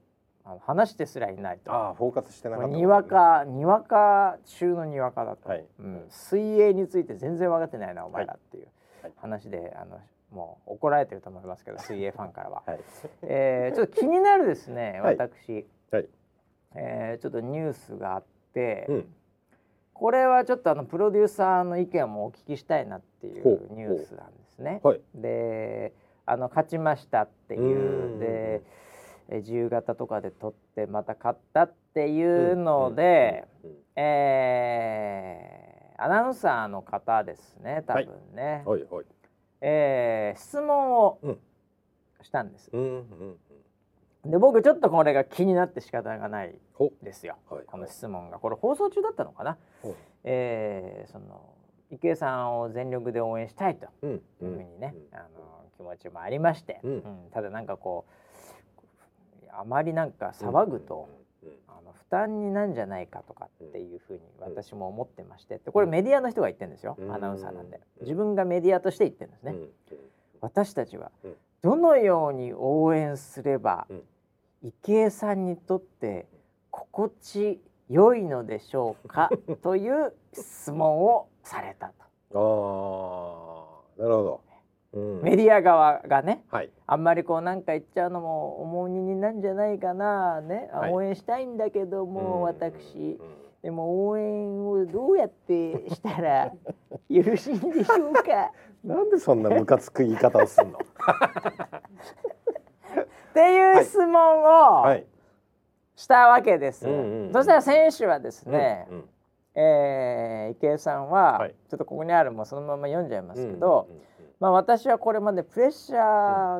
あの話してすらいないと。ああフォーカスしてなかった、に。わかにわか中のにわかだと、はい。うん、水泳について全然分かってないなお前らっていうはい。話であのもう怒られてると思いますけど水泳ファンからは。はい。えーちょっと気になるですね、はい。私、はい。えーちょっとニュースがあって、うん。これはちょっとあのプロデューサーの意見もお聞きしたいなっていほう。うニュースなんですね。はい。であの勝ちましたっていう。うん。でえ自由形とかで取ってまた勝ったっていうので、うんうんえーアナウンサーの方ですね多分ね、はいはい。えー質問をうん。したんです。うんうんうんで僕ちょっとこれが気になって仕方がないほですよ、はい。この質問が。これ放送中だったのかな、えーその池江さんを全力で応援したいとうんいうふうにね、うんあの気持ちもありまして、うん。ただなんかこうあまりなんか騒ぐと、あの負担になんじゃないかとかっていうふうにうん私も思ってましてでこれメディアの人が言ってるんですよ、うん。アナウンサーなんで。うん。自分がメディアとして言ってるんですね、私たちはうん。どのように応援すればうん。池江さんにとって心地良いのでしょうか という質問をされたと。ああなるほど、うんメディア側がねはい。あんまりこうなんか言っちゃうのも重荷になんじゃないかなね、あはい。応援したいんだけども、うん。私。うん。でも応援をどうやってしたら よろしいんでしょうか？なんでそんなムカつく言い方をすんの？っていう質問をはい。したわけです。うんうんうん。そしたら選手はですね、うんえー池江さんは、はい。ちょっとここにあるもうそのまま読んじゃいますけど、うんうんまあ私はこれまでプレッシャ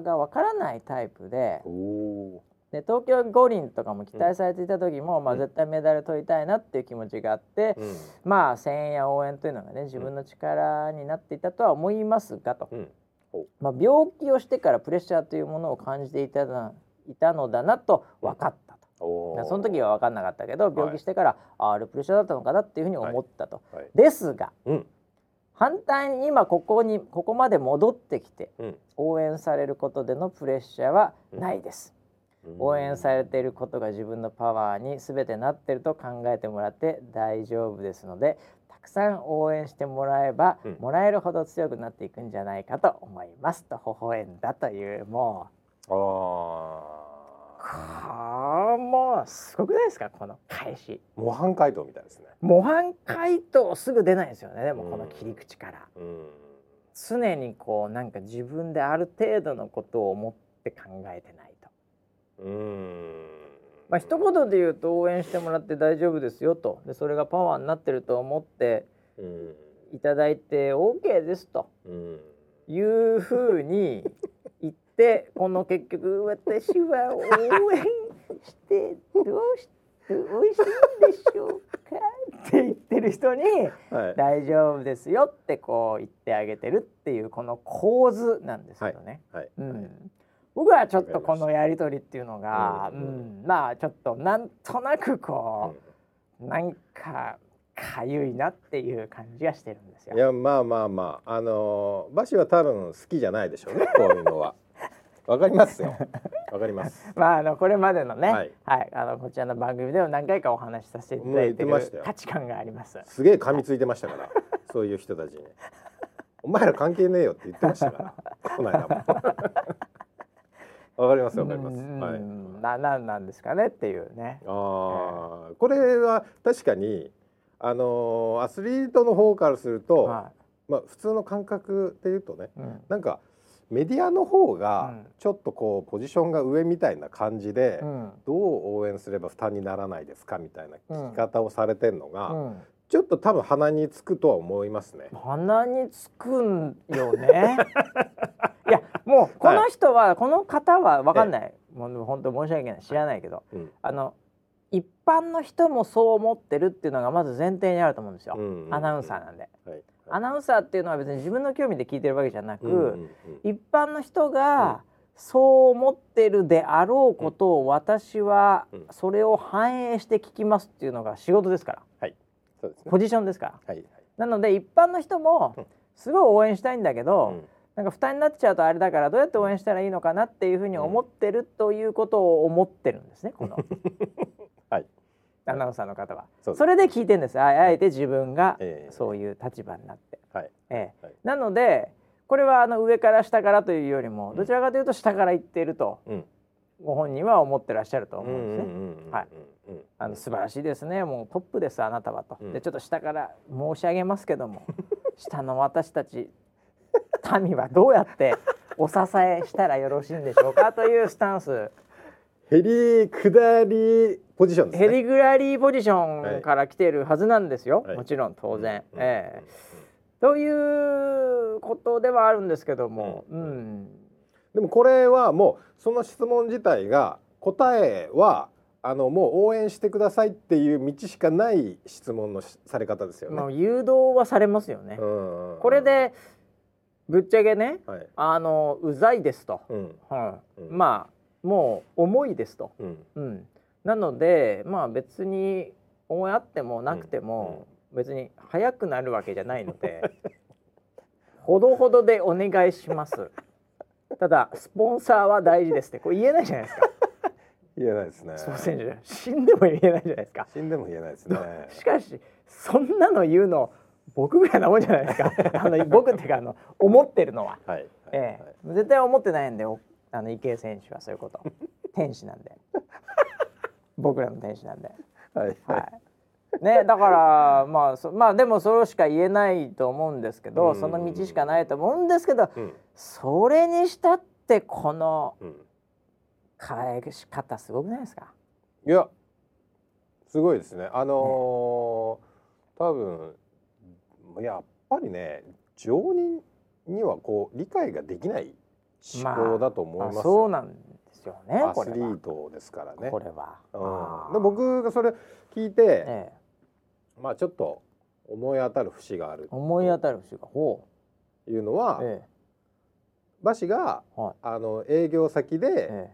ーがわからないタイプで、うん。おで東京五輪とかも期待されていた時も、まあうん。絶対メダル取りたいなっていう気持ちがあって、ーうん。まあ声援や応援というのがね自分の力になっていたとは思いますがと、うん。まあ、病気をしてからプレッシャーというものを感じていたないたのだなと分かったと。その時は分かんなかったけど病気してから、ああれプレッシャーだったのかなっていうふうに思ったと。はい。ですがうん反対に今ここにここまで戻ってきてうん。応援されることでのプレッシャーはないです。応援されていることが自分のパワーに全てなってると考えてもらって大丈夫ですのでたくさん応援してもらえば、うん。もらえるほど強くなっていくんじゃないかと思います。と微笑んだというもうあこうもうすごくないですかこの返し。ー模範解答みたいですね。模範回答すぐ出ないですよねでもこの切り口から、うん。常にこうなんか自分である程度のことを思って考えてないと。うん。まあ一言で言うと応援してもらって大丈夫ですよと。でそれがパワーになってると思ってうん。いただいて OK ですと。うん。いうふうにてこの結局私は応援してどうして美味しいんでしょうか？って言ってる人にはい。大丈夫ですよってこう言ってあげてるっていうこの構図なんですけどね。はい。うん。僕はちょっとこのやり取りっていうのが、まあちょっとなんとなくこうう、なんかかゆいなっていう感じがしてるんですよ。んいやまあまあまああのーバシは多分好きじゃないでしょうねこういうのはわかりますよ。わかります。まああのこれまでのね、ははいい、あのこちらの番組では何回かお話しさせていただいてる価値観があります。すげえ噛みついてましたからそういう人たちに。お前ら関係ねえよって言ってましたからこの間も。わかりますわかります。うんはい。ななんなんですかねっていうね。ああこれは確かにあのーアスリートの方からすると、はまあ普通の感覚で言うとねい。うん。なんかメディアの方がうんちょっとこうポジションが上みたいな感じで、うんどう応援すれば負担にならないですかみたいな聞き方をされてるのが、うんちょっと多分鼻につくとは思いますね。鼻につくんよね。いやもうこの人は、この方はわかんない。もう本当申し訳ない知らないけど、うんあの一般の人もそう思ってるっていうのがまず前提にあると思うんですよ。アナウンサーなんで。はいアナウンサーっていうのは別に自分の興味で聞いてるわけじゃなく、うんうんうん一般の人がそう思ってるであろうことを私はうんそれを反映して聞きますっていうのが仕事ですからそうですね。ポジションですから。はいはい。なので一般の人もうんすごい応援したいんだけど、うんなんか負担になっちゃうとあれだからどうやって応援したらいいのかなっていうふうに思ってるということを思ってるんですねこの はい。アナウンサーの方は。それで聞いてるんですああえて自分がええ。そういう立場になって。はい。ええ。はい。なのでこれはあの上から下からというよりもどちらかというと下から言っているとうん。ご本人は思ってらっしゃるとうん思うんですね。はいうんあの素晴らしいですね。もうトップですあなたはと、うん。でちょっと下から申し上げますけども 下の私たち民はどうやってお支えしたらよろしいんでしょうかというスタンスヘリ下りポジションですね。ヘリグラリーポジションから来ているはずなんですよ、はい。もちろん当然。うん。ええ。ということではあるんですけども、ううん。ん。でもこれはもうその質問自体が答えはあのもう応援してくださいっていう道しかない質問のしされ方ですよね。まあ、誘導はされますよね。うん。これでぶっちゃけねはい。あのうざいですと、うん。はい。うん。まあもう重いですと、うん。うん、なのでまあ別に応援あってもなくても、別に早くなるわけじゃないので ほどほどでお願いします。ただスポンサーは大事ですって。これ言えないじゃないですか。言えないですね。スポーツ選手死んでも言えないじゃないですか。死んでも言えないですね。しかしそんなの言うの僕ぐらいなもんじゃないですか。あの僕っていうかあの思ってるのは、はい。はい。ええ。絶対思ってないんでおあの池江選手はそういうこと。天使なんで。僕らの天使なんで。はいはい。はい。ね、だからまあそまあでもそれしか言えないと思うんですけど、うん。その道しかないと思うんですけどうん。それにしたってこのうん。返し方すごくないですか？いやすごいですね。あのー多分やっぱりね常人にはこう理解ができない思考だと思いますよ、あそうなんですよねアこれは。スリートですからね。これは、うん、で僕がそれ聞いて、ええ、まあちょっと思い当たる節がある。思い当たる節がほというのは、う、え。馬氏がえ、はい、あの営業先で、え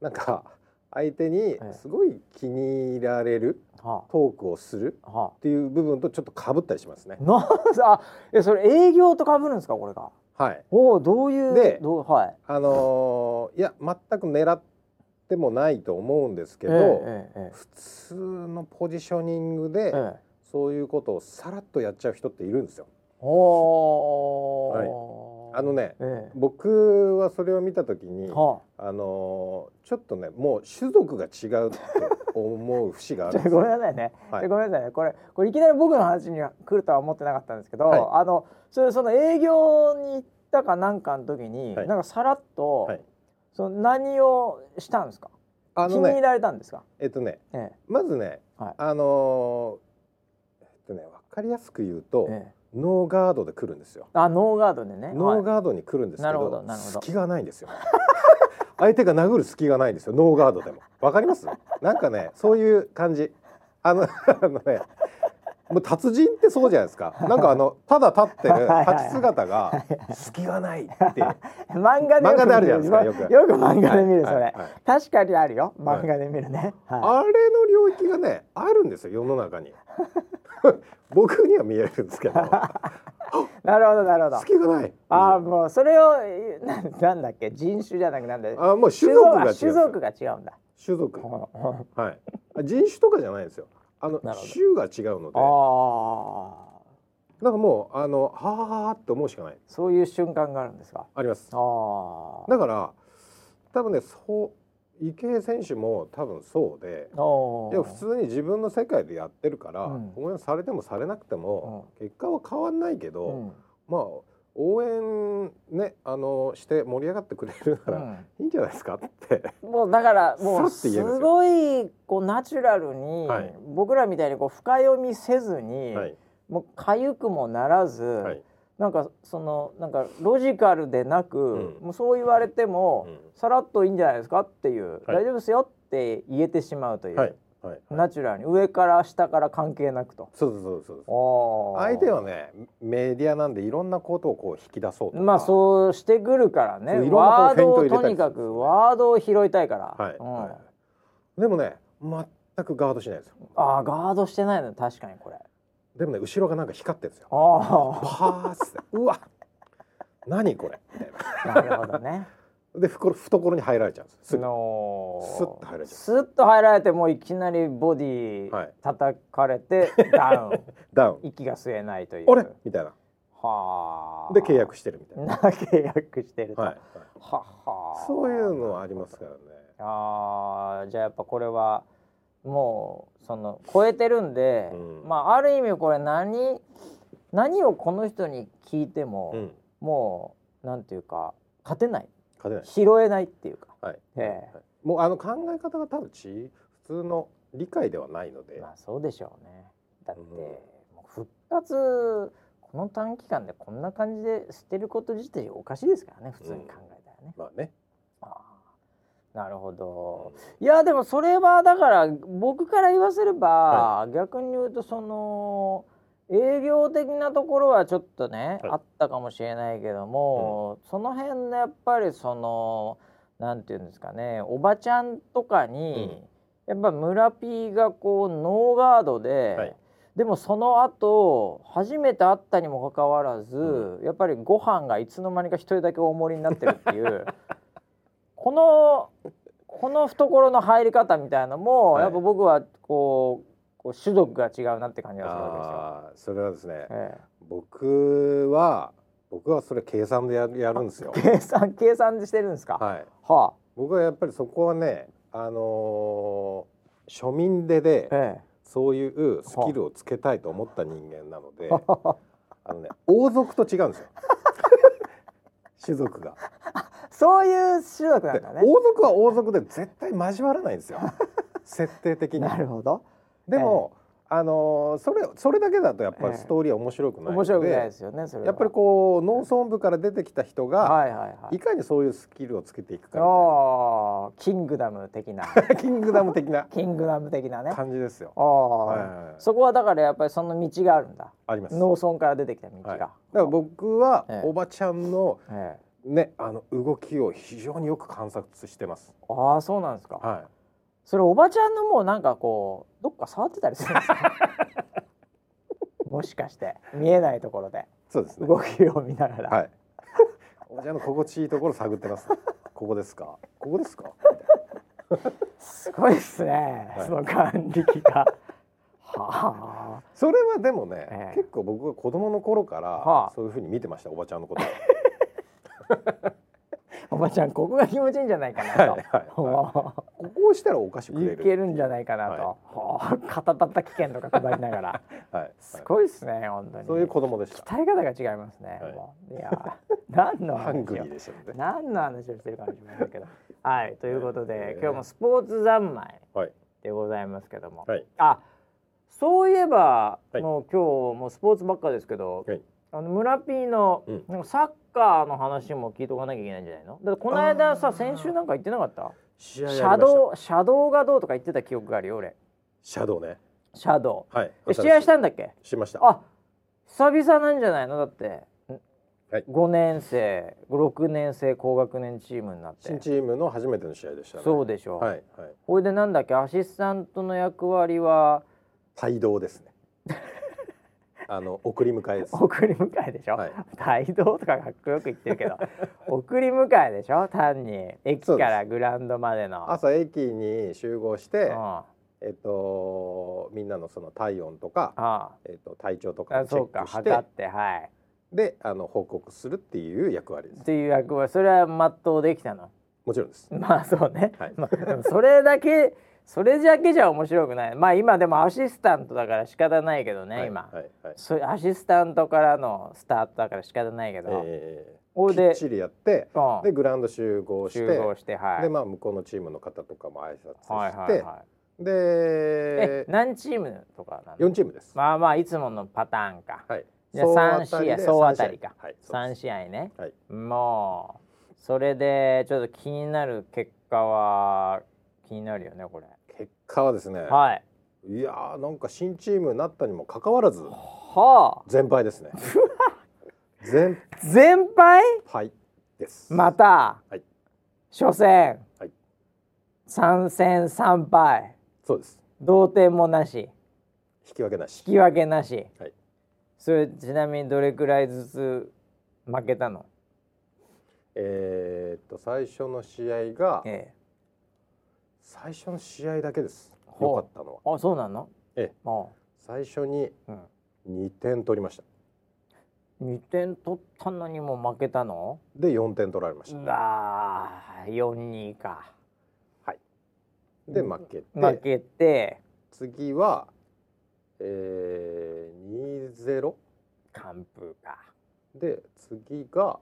なんか相手にえすごい気に入られるトークをするっていう部分とちょっと被ったりしますね。あ、。なんあ、え、それ営業と被るんですか、これが。はい。おお、どういう、ではい。あのーいや全く狙ってもないと思うんですけど、ええええ普通のポジショニングで、そういうことをさらっとやっちゃう人っているんですよ。おお、あのねえ僕はそれを見た時にえ、はあ。のーちょっとねもう種族が違うって思う節があ、るんですよ。めんなさいね、はい。ごめんなさいね、これ、これいきなり僕の話には来るとは思ってなかったんですけど、はい。あの、それ、その営業に行ったかなんかの時に、はい。なんかさらっと、はい。その何をしたんですか？あのね気に入られたんですか？えっとねえまずね、はい。あのーえっとね分かりやすく言うと、え、ええ、ノーガードで来るんですよ。あ、ノーガードでね。はいノーガードに来るんですけど,、ど隙がないんですよ。相手が殴る隙がないんですよノーガードでも。わかります？なんかねそういう感じ。あのあのね。もう達人ってそうじゃないですか。なんかあのただ立ってる立ち姿が隙がないって。漫画で漫画であるじゃないですかよくよく漫画で見るそれ、はいはい確かにあるよはい漫画で見るね、はあれの領域がねあるんですよ世の中に。僕には見えるんですけど。い、なるほどなるほど。隙がない。ああもうそれをえななんだっけ？人種じゃなくなんだ。あもう種族が種族が違うんだ。種族。う。んはい。あ人種とかじゃないですよ。あの種が違うので。ああなんかもうあのはあはあって思うしかない。そういう瞬間があるんですか？あります。ああだから多分ねそう池江選手も多分そうでおー。いや普通に自分の世界でやってるから、うん。応援されてもされなくても、結果は変わんないけど、うん。まあ応援ねあのして盛り上がってくれるなら、うん。いいんじゃないですかって。もうだからもうすごいこうナチュラルに、はい。僕らみたいにこう深読みせずに、はい。もう痒くもならず、はいなんかそのなんかロジカルでなく、ん。もうそう言われても、うん。さらっといいんじゃないですかっていう、はい。大丈夫ですよって言えてしまうという、はい。はい。ナチュラルに上から下から関係なくと。そうそうそうそう相手はねメディアなんでいろんなことをこう引き出そうとか。まあそうしてくるからね。ワードをとにかくワードを拾いたいから、はい、うん。はい、でもね全くガードしないですよ。ああガードしてないの確かにこれでもね後ろがなんか光ってるんですよ。あパーッて うわ。何これ。みたいあなるほどね。な で懐懐に入られちゃうんですすスッと入られちゃう。スッと入られてもういきなりボデはい。ィ叩かれて、ダウン。ダウン。息が吸えないという。あれ？みたいな。はあ。で契約してるみたいな、な契約してると、はい。ははそういうのはありますからね。あーじゃあやっぱこれはもうその超えてるんで、うん。まあある意味これ何何をこの人に聞いても、うん。もうなんていうか勝てない。勝てない。拾えないっていうか、はい、ええ。はいもうあの考え方が多分ち普通の理解ではないので、まあそうでしょうね。だって、うん。もう復活この短期間でこんな感じで捨てること自体おかしいですからね普通に考えたらね、まあねなるほど。いやでもそれはだから僕から言わせれば、逆に言うとその営業的なところはちょっとね、はい。あったかもしれないけども、その辺のやっぱりそのなんていうんですかねおばちゃんとかに、やっぱ村 P がこうノーガードで、はい。でもその後初めて会ったにもかかわらず、やっぱりご飯がいつの間にか一人だけ大盛りになってるっていう このこの懐の入り方みたいなのも、はい。やっぱ僕はこうこう種族が違うなって感じがするわけですよ。ああそれはですねえ僕は僕はそれ計算でやるやるんですよ。え、計算計算してるんですか？はい。はあ、僕はやっぱりそこはねあのー庶民手でえそういうスキルをつけたいと思った人間なのであ。のね王族と違うんですよ。種族が。え、そういう種族なんでだね。王族は王族で絶対交わらないんですよ。設定的に。なるほど。でも、あのーそれそれだけだとやっぱええ。りストーリーは面白くないので、面白くないですよねそれは。やっぱりこう農村部から出てきた人が、はいはいはい。い、かにそういうスキルをつけていくかみああキングダム的な。キングダム的な キングダム的なね。感じですよ。ああ、はいはいはい。そこはだからやっぱりその道があるんだ。あります。農村から出てきた道が、はい、だから僕はええ。おばちゃんのええねあの動きを非常によく観察してます。ああそうなんですか、はそれおばちゃんのもうなんかこうどっか触ってたりするんですか？もしかして見えないところでい、そうですね。動きを見ながら、はい。おばちゃんの心地いいところ探ってます。ここですか？ここですか？すごいですね、はいその眼力がはあそれはでもね、ええ結構僕が子供の頃から、はあそういう風に見てましたおばちゃんのこと。おばちゃんここが気持ちいいんじゃないかなと、はいはいはい。ここをしたらお菓子くれる。いけるんじゃないかなと、はあ肩 たたき券とか配りながら。はい。すごいですね本当に。そういう子供でした。鍛え方が違いますね、はい。いや何の話を。ので。何の話をしてるかもしれませんけど。はいということで、えー。今日もスポーツ三昧はい。でございますけども、はい。あそういえば、はい。もう今日もうスポーツばっかですけど、はいあの村 P の、うん。なんかサッカーの話も聞いておかなきゃいけないんじゃないの？だってこの間さ先週なんか言ってなかった？試合シャドウシャドウがどうとか言ってた記憶があるよ俺。シャドウね。シャドウ。はい。え試合したんだっけ？しました。あ久々なんじゃないの？だって、んはい。5年生6年生高学年チームになって。新チームの初めての試合でしたね。そうでしょ。う、はいはい。これでなんだっけ？アシスタントの役割は？帯同ですね。あの送り迎えです。送り迎えでしょ、はい。帯同とかかっこよく言ってるけど。送り迎えでしょ？単に。駅からグラウンドまでの。朝駅に集合して、うん。えっとみんなのその体温とか、あえっと体調とかあをチェそうかックして、測ってはい。であの報告するっていう役割です。っ。ていう役割。それは全うできたの？もちろんです。まあそうね、はい。まあ、それだけそれだけじゃ面白くないまあ今でもアシスタントだから仕方ないけどね、はい今、はいはい。アシスタントからのスタートだから仕方ないけど、えー、できっちりやって、うんでグラウンド集合して、集合してはいでまあ向こうのチームの方とかも挨拶して、はいはいはいでえ何チームとかなの4チームです。まあまあいつものパターンか、はい。じゃあ3試合で総当たりかはい。3合。試合ねはい。もうそれでちょっと気になる結果は気になるよねこれ結果はですね、はい。いやーなんか新チームになったにもかかわらずはあ。全敗ですね。全全敗？敗です。また、はい。初戦、はい。3戦3敗。そうです。同点もなし。引き分けなし。引き分けなし、はい。それちなみにどれくらいずつ負けたの、えーっと最初の試合がえ最初の試合だけです。良かったのは。え、あそうなの？ええ。あ最初にうん。2点取りました。2点取ったのにも負けたの？で4点取られましうた。わー4-2か。はい。で負けて、負けて。次は、えー、2-0完封か。で次が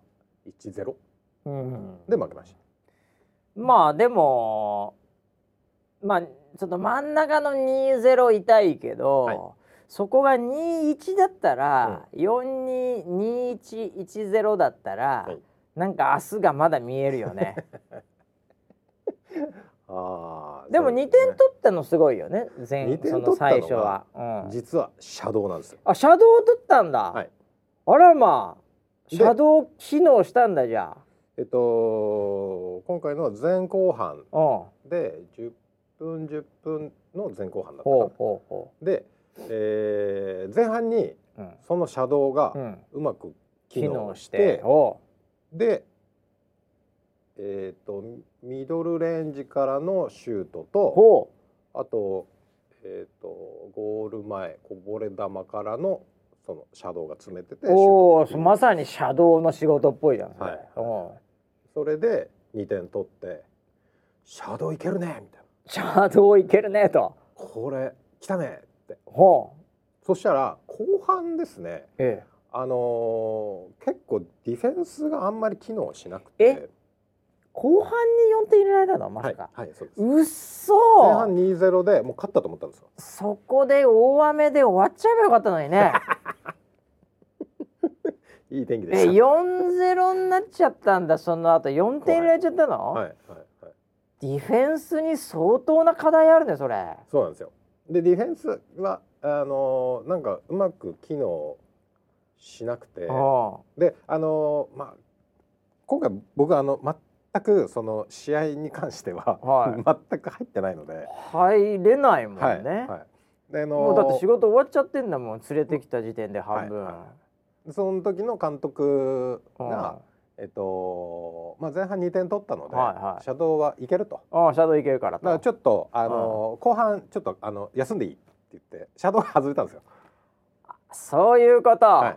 1-0うん。で負けました。まあでもまあちょっと真ん中の2-0痛いけど、はい。そこが2-1だったら、4-2-2-1-1-0だったら、はい。なんか明日がまだ見えるよね。あーでも2そうすね。点取ったのすごいよね前二点その取ったのが最初は、うん、実はシャドウなんですよ。あシャドウ取ったんだ、はい。あらまあでシャドウ機能したんだじゃえっと今回のは前後半あうん。で10分10分の前後半だったで、えー前半にううん、そのシャドウがうん、うまく機機能してておでえっ、とミドルレンジからのシュートとほあとえっ、とゴール前こぼれ球からのそのシャドウが詰めてておト。おまさにシャドウの仕事っぽいじゃんそれ、はい。それで2点取ってシャドウいけるねみたいなシャドウいけるねと。これ来たねって。ほう。そしたら後半ですね。えあのー結構ディフェンスがあんまり機能しなくえ？て後半に4点入れられたの？まはいさか、はいそうです。うっそ前半2-0でもう勝ったと思ったんですよ。そこで大雨で終わっちゃえばよかったのにね。いい天気でえした4-0になっちゃったんだその後。4点入れられちゃったの、はい。はいはいディフェンスに相当な課題あるねそれ。そうなんですよ。でディフェンスはあのーなんかうまく機能しなくて。うんであのーまあ今回僕あの全くその試合に関しては、はい。全く入ってないので、入れないもんね、はいはい。であのーもうだって仕事終わっちゃってんだもん連れてきた時点で半分、はその時の監督うんが、えっとまあ、前半2点取ったので、はいはい。シャドウはいけると。ああシャドウいけるからと。だからちょっとあのー後半ちょっとあの休んでいいって言ってシャドウが外れたんですよ。そういうこと、は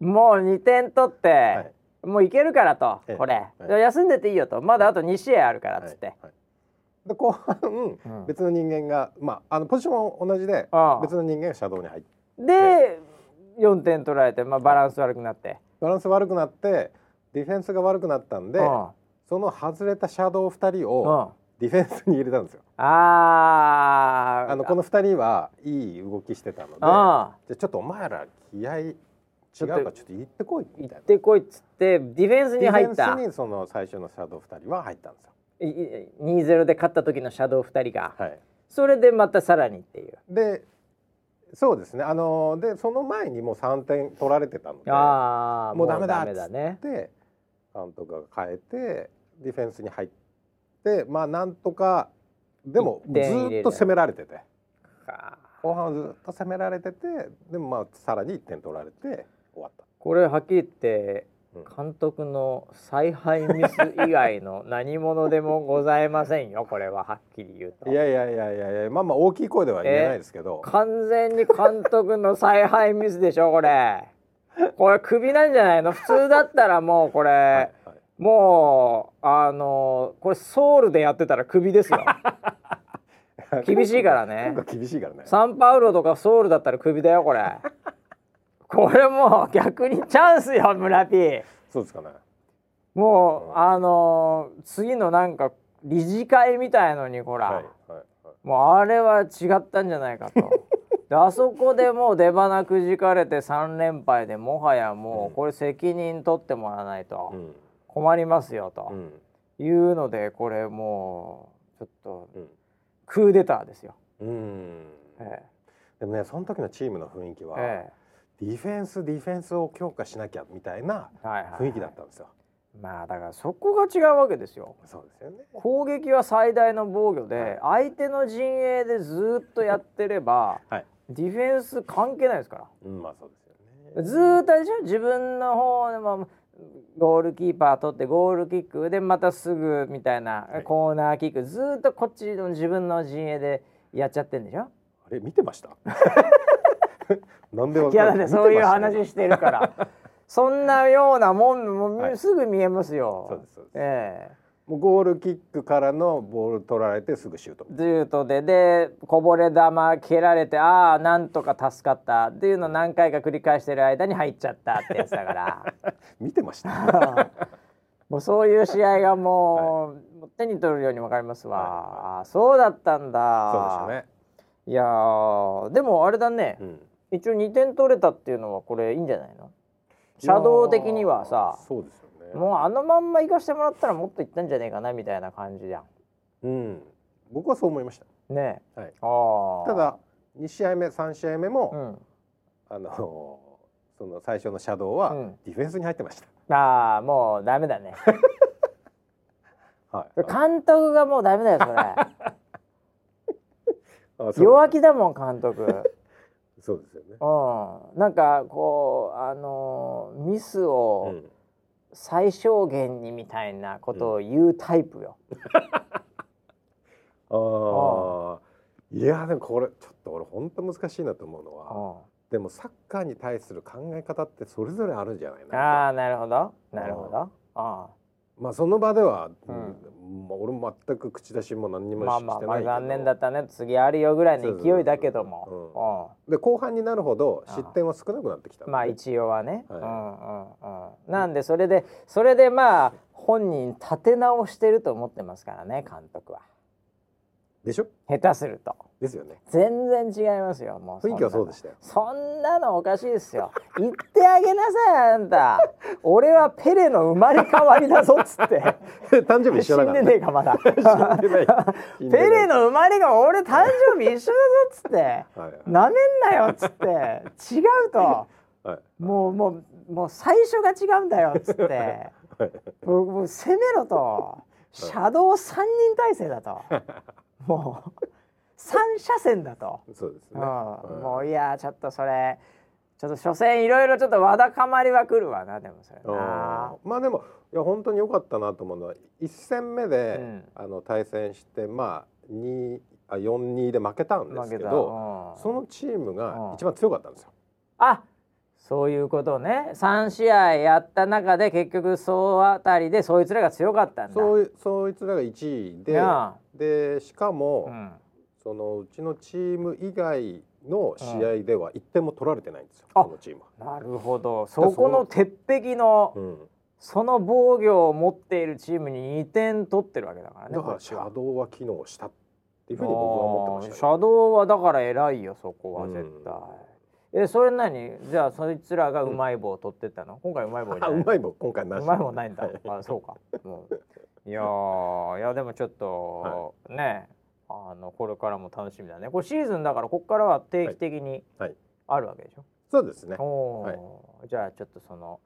もう2点取って、はい。もういけるからと、ええ。これ、はい休んでていいよと。まだあと2試合あるからっつって、はい。はい。で後半、うん。別の人間がまああのポジションは同じで別の人間がシャドウに入って。で4点取られて、まあ、バランス悪くなって、バランス悪くなってディフェンスが悪くなったんでうん。その外れたシャドウ2人うん。をディフェンスに入れたんですよ。あー。あのこの2人はいい動きしてたのでじゃちょっとお前ら気合い違うからちょっと行ってこいみ行ったいな。てこいっつってディフェンスに入った。ディフェンスにその最初のシャドウ2人は入ったんですよ。いい2-0で勝った時のシャドウ2人が、はい、それでまたさらにっていう。でそうですね。あのでその前にもう3点取られてたのでああもうダメだダメだね。で監督が変えてディフェンスに入ってまあなんとかでもずっと攻められてて。か後半はずっと攻められててでもまあさらに1点取られて終わった。これはっきり言ってうん。監督の采配ミス以外の何者でもございませんよ これははっきり言うと。いやいやいやいやいやまあまあ大きい声では言えないですけど、完全に監督の采配ミスでしょこれ これクビなんじゃないの？普通だったらもうこれ、はいはい。もうあのこれソウルでやってたらクビですよ。厳しいからね。厳しいからね。サンパウロとかソウルだったらクビだよこれ。これもう逆にチャンスよ村 P そうですかね。もうあのー次のなんか理事会みたいのにほら、はいはいはい。もうあれは違ったんじゃないかとであそこでもう出花くじかれて3連敗でもはやもうこれ責任取ってもらわないとうん困りますよとうんいうのでこれもうちょっとうんクーデターですよ。うん。えでもねその時のチームの雰囲気は、ええディフェンスディフェンスを強化しなきゃみたいなえはいはいはい雰囲気だったんですよ。まあだからそこが違うわけですよ。そうですよね。攻撃は最大の防御では相手の陣営でずっとやってればはい。ディフェンス関係ないですから。うんまあそうですよね。ずーっとでしょ？自分の方でもゴールキーパー取ってゴールキックでまたすぐみたいな、はい。コーナーキック。ずーっとこっちの自分の陣営でやっちゃってんでしょ？あれ見てました？なんでわい。やかるだってそういう話してるから。そんなようなもんもうはい。すぐ見えますよ。そうですそうです。ええもうゴールキックからのボール取られてすぐシュート。シュートででこぼれ球蹴られてああなんとか助かったっていうのを何回か繰り返してる間に入っちゃったってやつだから。見てました。もうそういう試合がもう,、もう手に取るようにわかりますわ、はあーそうだったんだそうでしたね。いやーでもあれだね、うん。一応2点取れたっていうのはこれいいんじゃないの？シャドウ的にはさそうですよね。もうあのまんま行かしてもらったらもっといったんじゃねえかなみたいな感じじゃうん。僕はそう思いました。んねえはい。ああただ2試合目3試合目も、うんあのその最初のシャドウはうんディフェンスに入ってました。ああもうダメだね はい。監督がもうダメだよそれ あ弱気だもん監督そうですよね。うんなんかこうあのーミスを、うん最小限にみたいなことを言うタイプよ。ああいやでもこれちょっと俺本当難しいなと思うのはでもサッカーに対する考え方ってそれぞれあるんじゃないなああなるほど。なるほど。あまあその場では、うん。まあ、俺も全く口出しも何にあもまあまあまあしてないけど。残念だったね。次あるよぐらいの勢いだけども。で後半になるほどああ失点は少なくなってきたうんまあ一応はね。はい。うんうんうん。なんでそれでそれでまあ本人立て直してると思ってますからね監督はでしょ？下手すると。ですよね。全然違いますよもう雰囲気はそうでしたよ。そんなのおかしいですよ。言ってあげなさいあんた。俺はペレの生まれ変わりだぞっつって。誕生日一緒だから死んでねえかまだ。ペレの生まれが俺誕生日一緒だぞっつって。はいはい。なめんなよっつって。違うと。はい。もうもうもう最初が違うんだよっつって。もうもう攻めろと。車道三人体制だともう三車線だと、うんそうですね。もういやちょっとそれちょっと所詮いろいろちょっとわだかまりはくるわなでもそれな。うん。まあでもいや本当に良かったなと思うのは一戦目で、うん。あの対戦してまあ二あ四二で負けたんですけど、うん。そのチームうん。が一番強かったんですよ。あそういうことね。3試合やった中で結局総当たりでそいつらが強かったんだ。そういそいつらが1位でなでしかも、うん、そのうちのチーム以外の試合では1点も取られてないんですよ、あこのチームは。なるほど。そこの鉄壁のうん、その防御を持っているチームに2点取ってるわけだからねだからシャドウは機能したっていうふうに僕は思ってました、あーシャドウはだから偉いよそこは絶対、えそれ何じゃあそいつらがうまい棒を取ってったの、今回うまい棒じゃあない？うまいもん今回なし。うまい棒ないんだ、はい。あそうか。もう いやーいやでもちょっと、ねあのこれからも楽しみだね。これシーズンだからここからは定期的にはい。あるわけでしょ、そうですね。おはい。ーじゃあちょっとその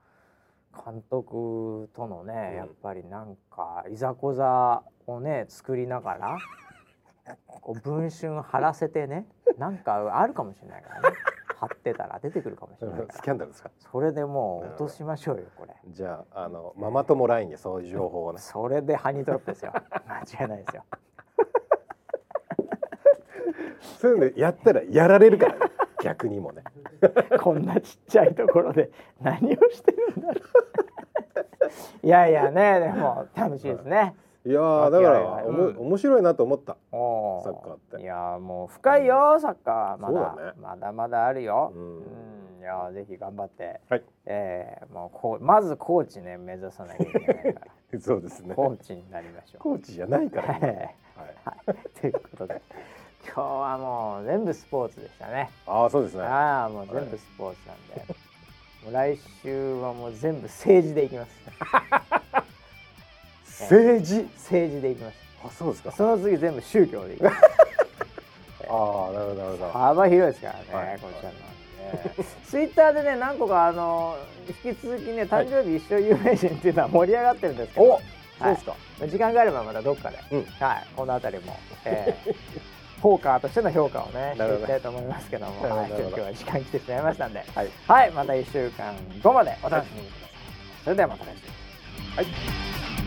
監督とのね、うん。やっぱりなんかいざこざをね作りながら こう文春貼らせてねなんかあるかもしれないからね貼ってたら出てくるかもしれないかスキらャンダルですか？それでもう落としましょうよこれ。じゃああのママ友ラインにそういう情報をね。それでハニートラップですよ。間違いないですよ。そういうのやったらやられるからね。逆にもね。こんなちっちゃいところで何をしてるんだろう。いやいやねでも楽しいですね、いやーだから、うん。面白いなと思った。おサッカーって。いやもう深いよサッカー。まだ、ね。まだまだあるよ、ううん。んいやぜひ頑張って、はい。えー、もうこうまずコーチね目指さなきゃいけないから。そうですね。コーチになりましょう。コーチじゃないから、はい。ねはい、はいということで。今日はもう全部スポーツでしたね。ああそうですね。ああもう全部スポーツなんで、もう来週はもう全部政治でいきます政治政治でいきますあそうですか。その次全部宗教でいきます。ああなるほどなるほど。幅広いですからね、はい。こちらのね。ツイッターでね何個かあの引き続きね誕生日一生有名人っていうのは盛り上がってるんですけど、おそうですか、時間があればまたどっかで、うん。はい。この辺りも、えー、ポーカーとしての評価をねしていきたいと思いますけども、はい、ちょっと今日は時間来てしまいましたんで、はい。はい、また1週間後までお楽しみにください。それではまた来週。はい